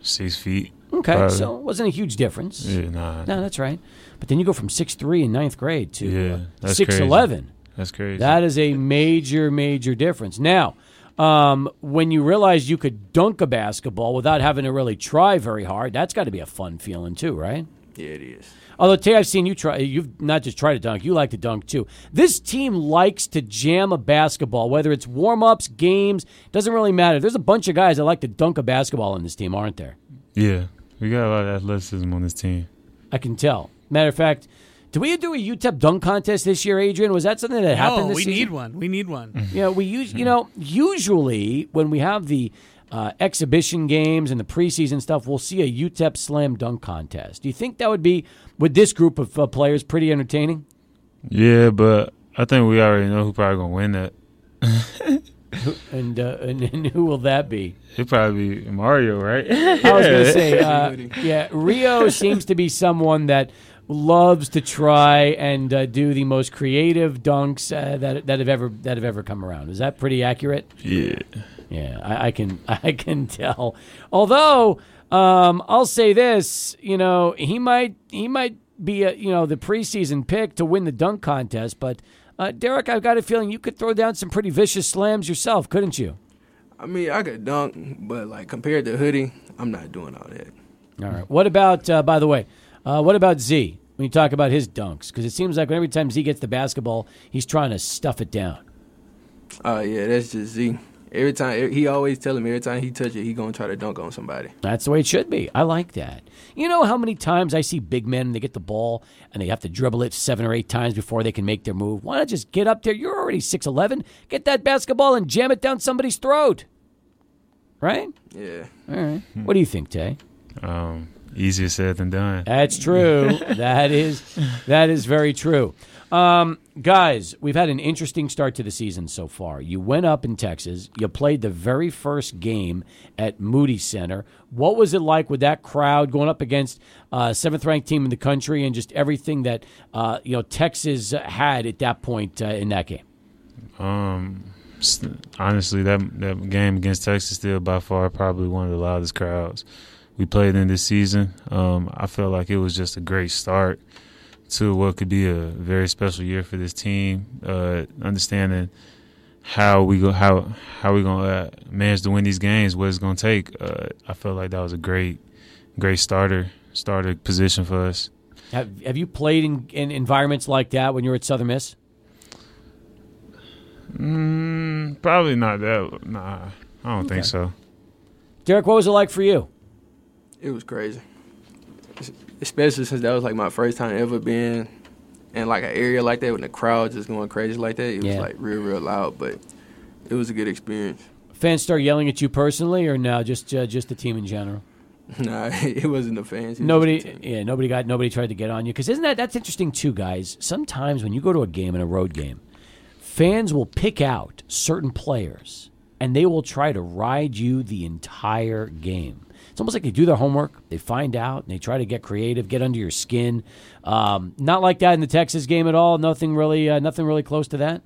six feet. Okay, Probably. so it wasn't a huge difference. Yeah, nah. No, that's right. But then you go from six three in ninth grade to Yeah, uh, six eleven. That's crazy. That is a major, major difference. Now, um, when you realize you could dunk a basketball without having to really try very hard, that's got to be a fun feeling too, right? Yeah, it is. Although Tae, I've seen you try. You've not just tried to dunk; you like to dunk too. This team likes to jam a basketball, whether it's warm ups, games. Doesn't really matter. There's a bunch of guys that like to dunk a basketball in this team, aren't there? yeah, we got a lot of athleticism on this team. I can tell. Matter of fact, did we do a UTEP dunk contest this year, Adrian? Was that something that happened No, this we season? need one. We need one. Yeah, we use you know usually when we have the uh, exhibition games and the preseason stuff, we'll see a UTEP slam dunk contest. Do you think that would be with this group of uh, players pretty entertaining? Yeah, but I think we already know who probably gonna win that. And, uh, and and who will that be? It probably be Mario, right? I was going to say, uh, yeah, Rio seems to be someone that loves to try and uh, do the most creative dunks uh, that that have ever that have ever come around. Is that pretty accurate? yeah. Yeah, I, I can I can tell. Although um, I'll say this, you know, he might he might be a you know the preseason pick to win the dunk contest, but uh, Derek, I've got a feeling you could throw down some pretty vicious slams yourself, couldn't you? I mean, I could dunk, but like compared to Hoodie, I'm not doing all that. All right. What about uh, by the way? Uh, what about Z? When you talk about his dunks, because it seems like every time Z gets the basketball, he's trying to stuff it down. Uh, yeah, that's just Z. Every time he always tell me every time he touch it, he gonna try to dunk on somebody. That's the way it should be. I like that. You know how many times I see big men they get the ball and they have to dribble it seven or eight times before they can make their move. Why not just get up there? You're already six eleven. Get that basketball and jam it down somebody's throat. Right? Yeah. All right. What do you think, Tae? Um, easier said than done. That's true. that is that is very true. Um, guys, we've had an interesting start to the season so far. You went up in Texas. You played the very first game at Moody Center. What was it like with that crowd going up against uh, seventh ranked team in the country and just everything that uh, you know Texas had at that point uh, in that game? Um, honestly, that that game against Texas still by far probably one of the loudest crowds we played in this season. Um, I felt like it was just a great start to what could be a very special year for this team. Uh, understanding how we go, how how we gonna uh, manage to win these games, what it's gonna take. Uh, I felt like that was a great, great starter starter position for us. Have Have you played in, in environments like that when you were at Southern Miss? Mm, probably not that. Nah, I don't okay. think so. Derek, what was it like for you? It was crazy especially since that was like my first time ever being in like an area like that with the crowd just going crazy like that. It was like real, real loud, but it was a good experience. Fans start yelling at you personally, or no, just uh, just the team in general? Nah, it wasn't the fans. nobody, yeah, nobody got nobody tried to get on you because isn't that that's interesting too, guys? Sometimes when you go to a game in a road game, fans will pick out certain players and they will try to ride you the entire game. It's almost like they do their homework, they find out, and they try to get creative, get under your skin. Um, not like that in the Texas game at all. Nothing really, uh, nothing really close to that.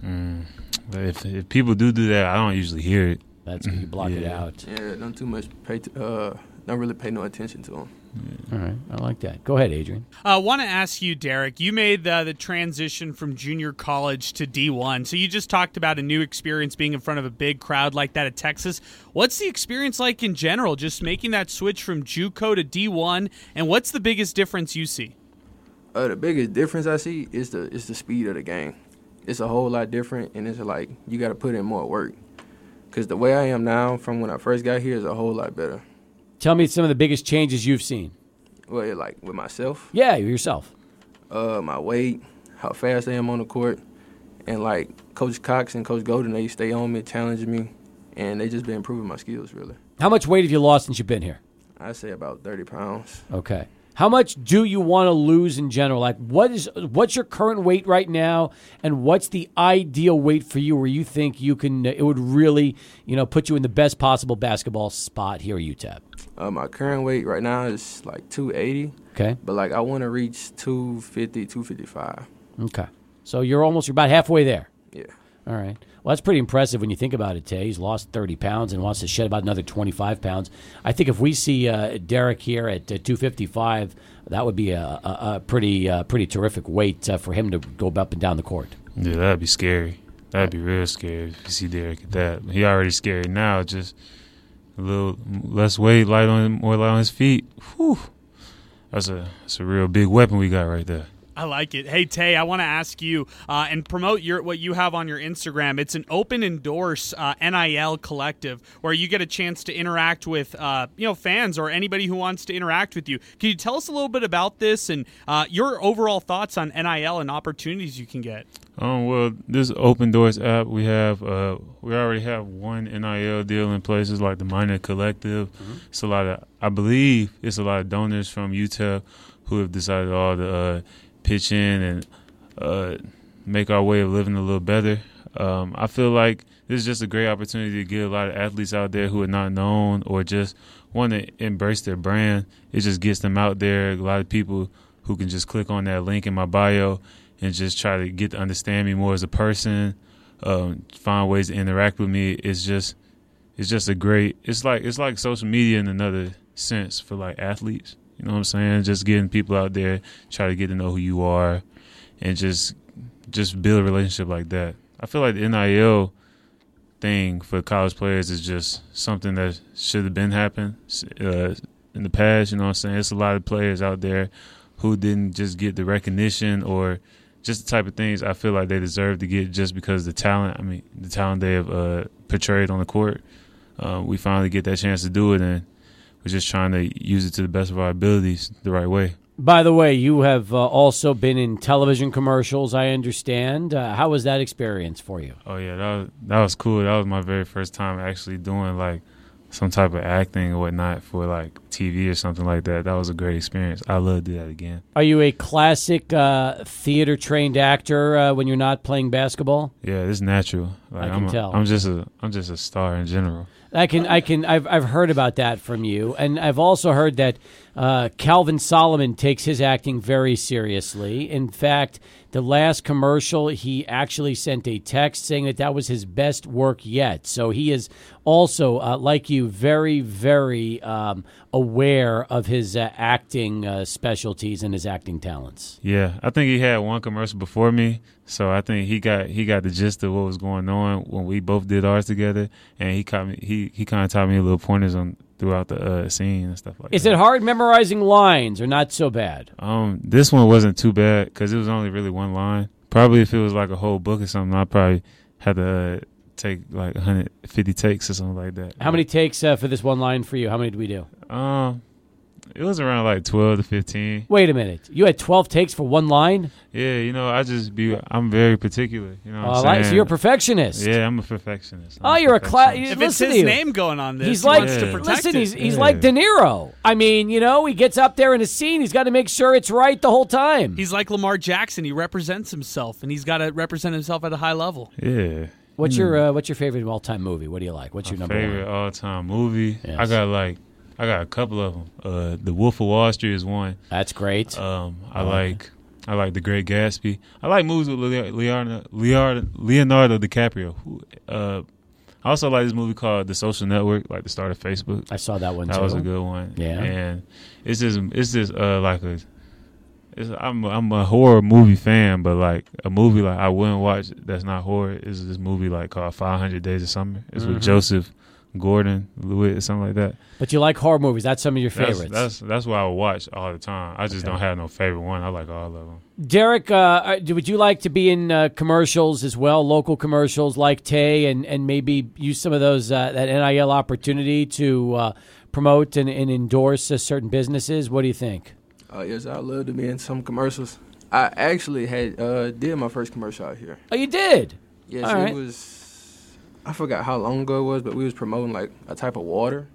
Mm. If, if people do do that, I don't usually hear it. That's you block yeah. it out. Yeah, don't too much pay. To, uh, don't really pay no attention to them. All right, I like that. Go ahead, Adrian. I uh, want to ask you, Derek. You made the, the transition from junior college to D1. So you just talked about a new experience being in front of a big crowd like that at Texas. What's the experience like in general, just making that switch from JUCO to D1? And what's the biggest difference you see? Uh, the biggest difference I see is the is the speed of the game. It's a whole lot different, and it's like you got to put in more work. Because the way I am now, from when I first got here, is a whole lot better. Tell me some of the biggest changes you've seen. Well, like with myself. Yeah, yourself. Uh, my weight, how fast I am on the court, and like Coach Cox and Coach Golding, they stay on me, challenging me, and they just been improving my skills really. How much weight have you lost since you've been here? I say about thirty pounds. Okay. How much do you want to lose in general? Like, what is what's your current weight right now, and what's the ideal weight for you, where you think you can? It would really, you know, put you in the best possible basketball spot here at UTEP. Uh, my current weight right now is like 280. Okay. But like I want to reach 250, 255. Okay. So you're almost you're about halfway there. Yeah. All right. Well, that's pretty impressive when you think about it, Tae. He's lost 30 pounds and wants to shed about another 25 pounds. I think if we see uh, Derek here at uh, 255, that would be a, a, a pretty uh, pretty terrific weight uh, for him to go up and down the court. Yeah, that'd be scary. That'd be real scary if you see Derek at that. He already scary now. Just a little less weight, light on more light on his feet. Whew. That's a that's a real big weapon we got right there. I like it. Hey Tae, I want to ask you uh, and promote your what you have on your Instagram. It's an Opendorse uh, NIL collective where you get a chance to interact with uh, you know fans or anybody who wants to interact with you. Can you tell us a little bit about this and uh, your overall thoughts on NIL and opportunities you can get? Um, well, this Opendorse app we have, uh, we already have one NIL deal in places like the Miner Collective. Mm-hmm. It's a lot of, I believe, it's a lot of donors from UTEP who have decided all the uh, pitch in and uh, make our way of living a little better. Um, I feel like this is just a great opportunity to get a lot of athletes out there who are not known or just want to embrace their brand. It just gets them out there. A lot of people who can just click on that link in my bio and just try to get to understand me more as a person, um, find ways to interact with me. It's just it's just a great. It's like it's like social media in another sense for like athletes. You know what I'm saying? Just getting people out there, try to get to know who you are, and just just build a relationship like that. I feel like the NIL thing for college players is just something that should have been happening uh, in the past. You know what I'm saying? It's a lot of players out there who didn't just get the recognition or just the type of things I feel like they deserve to get just because the talent. I mean, the talent they have uh, portrayed on the court. Uh, we finally get that chance to do it, and we're just trying to use it to the best of our abilities the right way. By the way, you have uh, also been in television commercials. I understand. Uh, how was that experience for you? Oh yeah, that was, that was cool. That was my very first time actually doing like some type of acting or whatnot for like TV or something like that. That was a great experience. I love to do that again. Are you a classic uh, theater trained actor uh, when you're not playing basketball? Yeah, it's natural. Like, I can am tell. I'm just a I'm just a star in general. I can, I can, I've, I've heard about that from you, and I've also heard that uh, Calvin Solomon takes his acting very seriously. In fact, the last commercial, he actually sent a text saying that that was his best work yet. So he is also, uh, like you, very, very um, aware of his uh, acting uh, specialties and his acting talents. Yeah, I think he had one commercial before me, so I think he got he got the gist of what was going on when we both did ours together, and he caught me. He he kind of taught me a little pointers on throughout the uh, scene and stuff like Is that. it hard memorizing lines or not so bad? Um, this one wasn't too bad because it was only really one line. Probably if it was like a whole book or something, I probably had to uh, take like 150 takes or something like that. How many takes uh, for this one line for you? How many did we do? Um, it was around like 12 to 15. Wait a minute. You had 12 takes for one line? Yeah, you know, I just be I'm very particular. You know, what Oh, I I'm like- saying? so you're a perfectionist. Yeah, I'm a perfectionist. I'm Oh, you're a class. If it's his name going on this, he's he like, wants to protect listen, it. he's he's Yeah. like De Niro. I mean, you know, he gets up there in a scene. He's got to make sure it's right the whole time. He's like Lamar Jackson. He represents himself, and he's got to represent himself at a high level. Yeah. What's your uh, What's your favorite all time movie? What do you like? What's your number favorite all time movie? Yes. I got like I got a couple of them. Uh, The Wolf of Wall Street is one. That's great. Um, I Oh, like I like The Great Gatsby. I like movies with Leonardo Leonardo, Leonardo DiCaprio. Who, uh, I also like this movie called The Social Network, like the start of Facebook. I saw that one That too. was a good one. Yeah. and it's just it's just uh like a. It's, I'm I'm a horror movie fan, but like a movie like I wouldn't watch that's not horror is this movie like called 500 Days of Summer. It's Mhm. with Joseph Gordon Levitt or something like that. But you like horror movies. That's some of your favorites. that's that's what I would watch all the time. I just Okay. don't have no favorite one. I like all of them. Derek, uh, uh, would you like to be in uh, commercials as well, local commercials like Tay, and, and maybe use some of those uh, that NIL opportunity to uh, promote and, and endorse uh, certain businesses? What do you think? Uh, yes, I'd love to be in some commercials. I actually had uh, did my first commercial out here. Oh, you did? Yes, All it right. was. I forgot how long ago it was, but we was promoting like a type of water.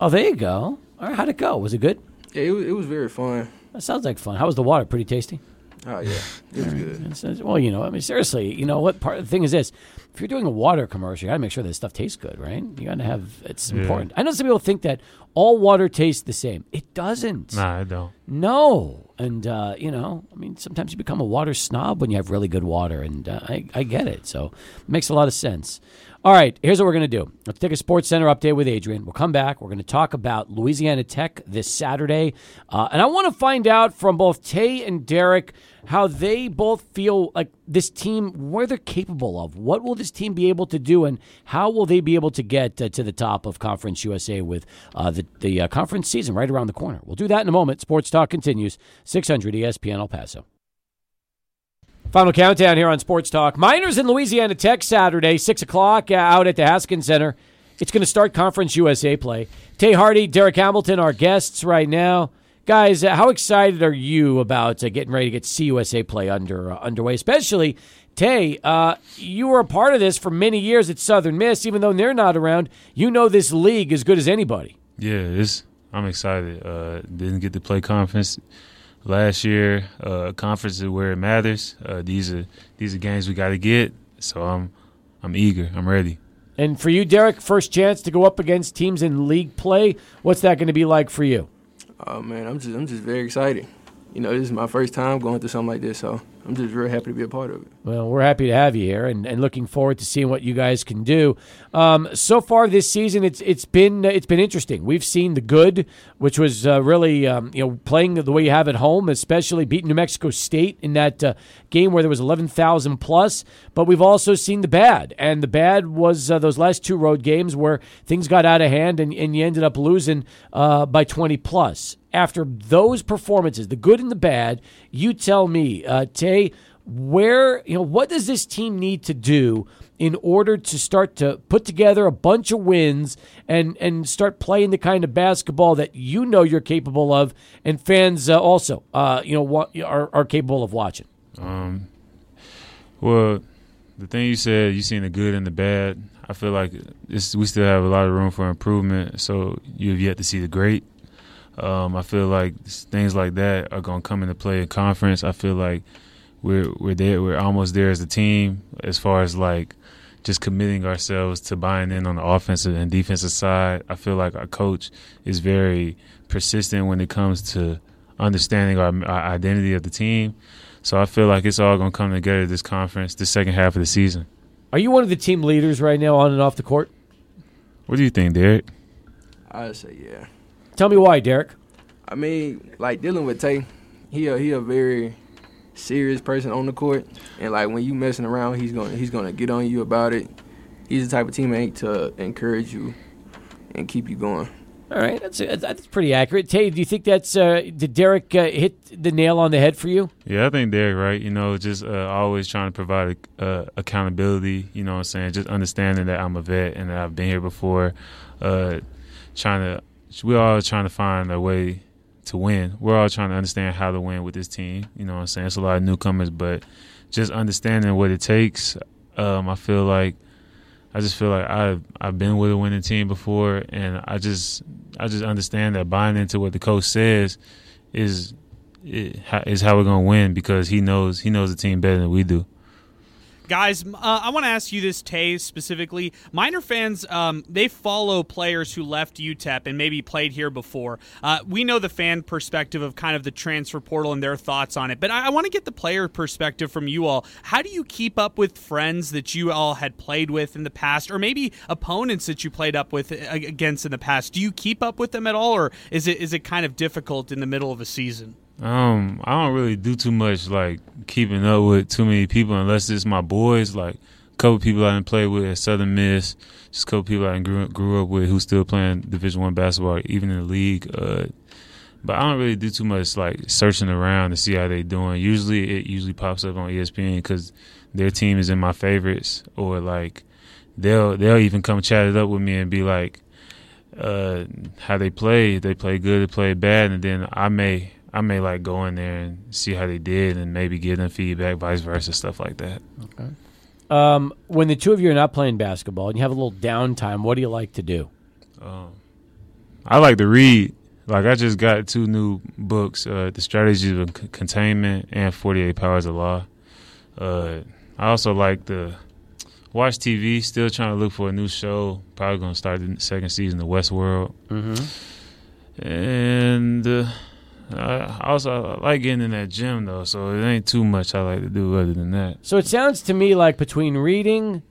Oh, there you go. All right, how'd it go? Was it good? Yeah, it was, it was very fun. That sounds like fun. How was the water? Pretty tasty. Oh yeah, it was good. It's- it's- well, you know, I mean, seriously, you know what? Part the thing is this: if you're doing a water commercial, you got to make sure that stuff tastes good, right? You got to have it's Yeah. important. I know some people think that all water tastes the same. It doesn't. Nah, I don't. No, and uh, you know, I mean, sometimes you become a water snob when you have really good water, and uh, I, I get it. So it makes a lot of sense. All right, here's what we're going to do. Let's take a Sports Center update with Adrian. We'll come back. We're going to talk about Louisiana Tech this Saturday, uh, and I want to find out from both Tay and Derek how they both feel like this team, where they're capable of. What will this team be able to do, and how will they be able to get uh, to the top of Conference USA with uh, the the uh, conference season right around the corner? We'll do that in a moment. Sports Talk continues. 600 ESPN El Paso. Final countdown here on Sports Talk. Miners in Louisiana Tech Saturday, 6 o'clock uh, out at the Haskins Center. It's going to start Conference USA play. Tay Hardy, Derek Hamilton, our guests right now. Guys, uh, how excited are you about uh, getting ready to get CUSA play under uh, underway? Especially, Tay, uh, you were a part of this for many years at Southern Miss. Even though they're not around, you know this league as good as anybody. Yeah, I'm excited. Uh, didn't get to play conference last year. Uh, conference is where it matters. Uh, these are these are games we got to get. So I'm I'm eager. I'm ready. And for you, Derek, first chance to go up against teams in league play. What's that going to be like for you? Oh man, I'm just I'm just very excited. You know, this is my first time going through something like this, so I'm just very happy to be a part of it. Well, we're happy to have you here, and, and looking forward to seeing what you guys can do. Um, so far this season, it's it's been it's been interesting. We've seen the good, which was uh, really um, you know playing the way you have at home, especially beating New Mexico State in that uh, game where there was eleven thousand plus. But we've also seen the bad, and the bad was uh, those last two road games where things got out of hand, and, and you ended up losing uh, by twenty plus. After those performances, the good and the bad, you tell me, uh, Tay, where you know what does this team need to do in order to start to put together a bunch of wins and and start playing the kind of basketball that you know you're capable of and fans uh, also uh, you know are, are capable of watching? Um, well the thing you said you seen the good and the bad I feel like we still have a lot of room for improvement so you've yet to see the great um, I feel like things like that are going to come into play in conference I feel like we're we're there. We're almost there as a team as far as like just committing ourselves to buying in on the offensive and defensive side. I feel like our coach is very persistent when it comes to understanding our, our identity of the team. So I feel like it's all going to come together this conference, the second half of the season. Are you one of the team leaders right now on and off the court? What do you think, Derek? I'd say yeah. Tell me why, Derek. I mean, like dealing with Tay, he a, he a very serious person on the court, and like when you messing around, he's gonna he's gonna get on you about it. He's the type of teammate to encourage you and keep you going. All right, that's that's pretty accurate. Tay, do you think that's uh, did Derek uh, hit the nail on the head for you? Yeah, I think Derek right. You know, just uh, always trying to provide uh, accountability. You know, what I'm saying just understanding that I'm a vet and that I've been here before. Uh, trying to, we're all trying to find a way to win. We're all trying to understand how to win with this team. You know what I'm saying? It's a lot of newcomers, but just understanding what it takes. Um, I feel like I just feel like I've I've been with a winning team before, and I just I just understand that buying into what the coach says is is how we're gonna win because he knows he knows the team better than we do. Guys, uh, I want to ask you this, Tay, specifically. Miner fans, um, they follow players who left UTEP and maybe played here before. Uh, we know the fan perspective of kind of the transfer portal and their thoughts on it, but I, I want to get the player perspective from you all. How do you keep up with friends that you all had played with in the past, or maybe opponents that you played up with against in the past? Do you keep up with them at all, or is it is it kind of difficult in the middle of a season? Um, I don't really do too much like keeping up with too many people unless it's my boys. Like a couple people I didn't play with at Southern Miss, just a couple people I grew grew up with who still playing Division One basketball, even in the league. Uh, but I don't really do too much like searching around to see how they doing. Usually, it usually pops up on ESPN because their team is in my favorites, or like they'll they'll even come chat it up with me and be like, uh, how they play. They play good, they play bad, and then I may I may like go in there and see how they did and maybe give them feedback, vice versa, stuff like that. Okay. Um, when the two of you are not playing basketball and you have a little downtime, what do you like to do? Um, I like to read. Like I just got two new books: uh, "The Strategies of C- Containment" and "48 Powers of Law." Uh, I also like to watch TV. Still trying to look for a new show. Probably going to start the second season of Westworld. Mm-hmm. And uh, I also I like getting in that gym though, so it ain't too much I like to do other than that. So it sounds to me like between reading,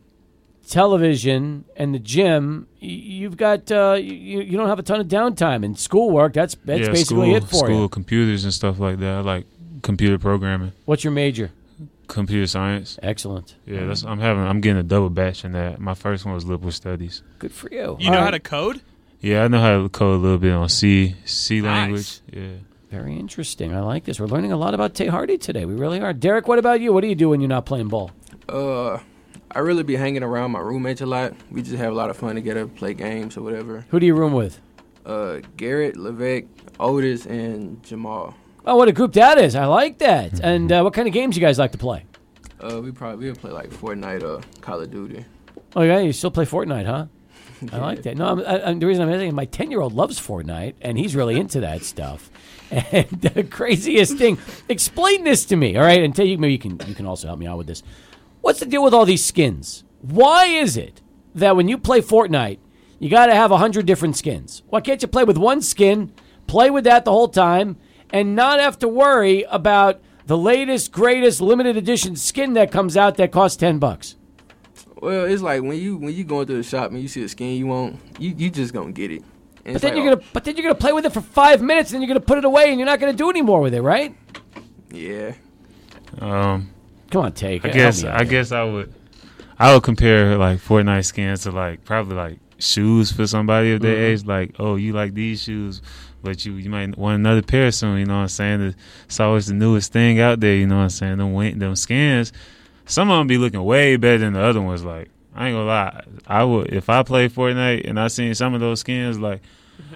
television, and the gym, you've got uh, you, you don't have a ton of downtime and schoolwork. That's that's yeah, basically school, it for school, you. computers and stuff like that. I like computer programming. What's your major? Computer science. Excellent. Yeah, that's I'm having I'm getting a double batch in that. My first one was liberal studies. Good for you. You know how to code? Yeah, I know how to code a little bit on C C Nice. language. Yeah. Very interesting. I like this. We're learning a lot about Tay Hardy today. We really are. Derek, what about you? What do you do when you're not playing ball? Uh, I really be hanging around my roommates a lot. We just have a lot of fun together, play games or whatever. Who do you room with? Uh, Garrett, Levesque, Otis, and Jamal. Oh, what a group that is. I like that. And uh, what kind of games you guys like to play? Uh, we probably we'll play like Fortnite or Call of Duty. Oh, yeah, you still play Fortnite, huh? I like that. No, I'm, I, I'm, the reason I'm asking, my 10 year old loves Fortnite, and he's really into that stuff. And the craziest thing, explain this to me, all right? And tell you, maybe you can, you can also help me out with this. What's the deal with all these skins? Why is it that when you play Fortnite, you got to have a 100 different skins? Why can't you play with one skin, play with that the whole time, and not have to worry about the latest, greatest limited edition skin that comes out that costs 10 bucks? Well, it's like when you when you going to the shop and you see a skin you want, you you just gonna get it. And But then like, you're gonna, but then you're gonna play with it for five minutes, and then you're gonna put it away, and you're not gonna do any more with it, right? oh, yeah. Um, Come on, Tay. I help guess I guess I would I would compare like Fortnite skins to like probably like shoes for somebody of their Mhm. age. Like, oh, you like these shoes? but you you might want another pair soon. You know what I'm saying? It's always the newest thing out there. You know what I'm saying? Them them skins, some of them be looking way better than the other ones. Like I ain't gonna lie, I would if I play Fortnite and I seen some of those skins like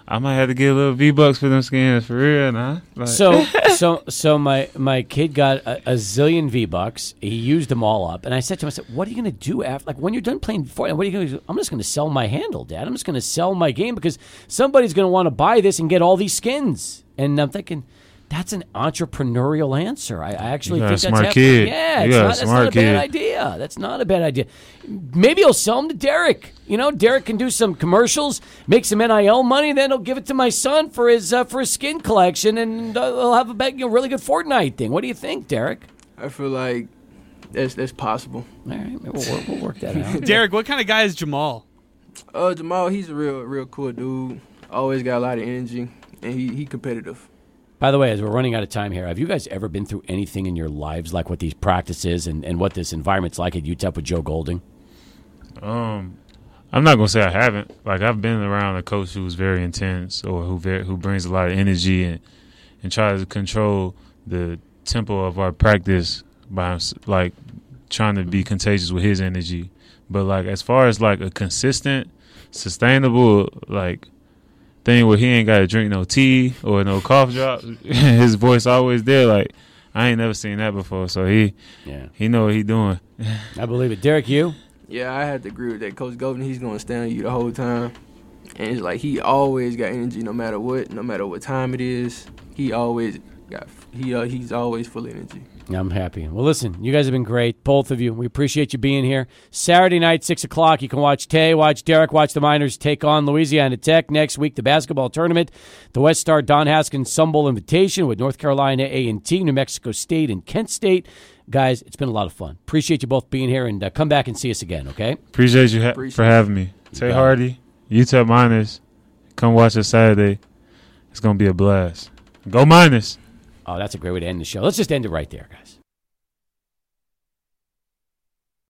I might have to get a little V bucks for them skins for real, nah. Like. So, so, so my my kid got a, a zillion V bucks. He used them all up, and I said to him, I said, "What are you going to do after? Like when you're done playing Fortnite, what are you to do? I'm just going to sell my handle, Dad. I'm just going to sell my game because somebody's going to want to buy this and get all these skins." And I'm thinking, that's an entrepreneurial answer. I, I actually think that's smart kid. Yeah, it's not, that's not a kid. bad idea. That's not a bad idea. Maybe he'll sell them to Derek. You know, Derek can do some commercials, make some NIL money, then he'll give it to my son for his uh, for his skin collection, and uh, he'll have a you know, really good Fortnite thing. What do you think, Derek? I feel like that's that's possible. All right, we'll, work, we'll work that out. Derek, what kind of guy is Jamal? Uh, Jamal, he's a real real cool dude. Always got a lot of energy, and he he competitive. By the way, as we're running out of time here, have you guys ever been through anything in your lives like what these practices and, and what this environment's like at UTEP with Joe Golding? Um, I'm not gonna say I haven't. Like I've been around a coach who's very intense or who very, who brings a lot of energy and and tries to control the tempo of our practice by like trying to be contagious with his energy. But like as far as like a consistent, sustainable like thing where he ain't got to drink no tea or no cough drops, his voice always there. Like I ain't never seen that before. So he, yeah, he know what he doing. I believe it. Derek, you? Yeah, I had to agree with that. Coach Golding, he's gonna stand you the whole time, and it's like he always got energy, no matter what, no matter what time it is. He always got he uh, he's always full of energy. I'm happy. Well, listen, you guys have been great, both of you. We appreciate you being here. Saturday night, 6 o'clock, you can watch Tay, watch Derek, watch the Miners take on Louisiana Tech. Next week, the basketball tournament, the West Star Don Haskins Sun Bowl invitation with North Carolina A&T, New Mexico State, and Kent State. Guys, it's been a lot of fun. Appreciate you both being here, and uh, come back and see us again, okay? Appreciate you ha- Appreciate for having me. Tay Hardy, UTEP Miners, come watch us Saturday. It's going to be a blast. Go Miners. Oh, that's a great way to end the show. Let's just end it right there, guys.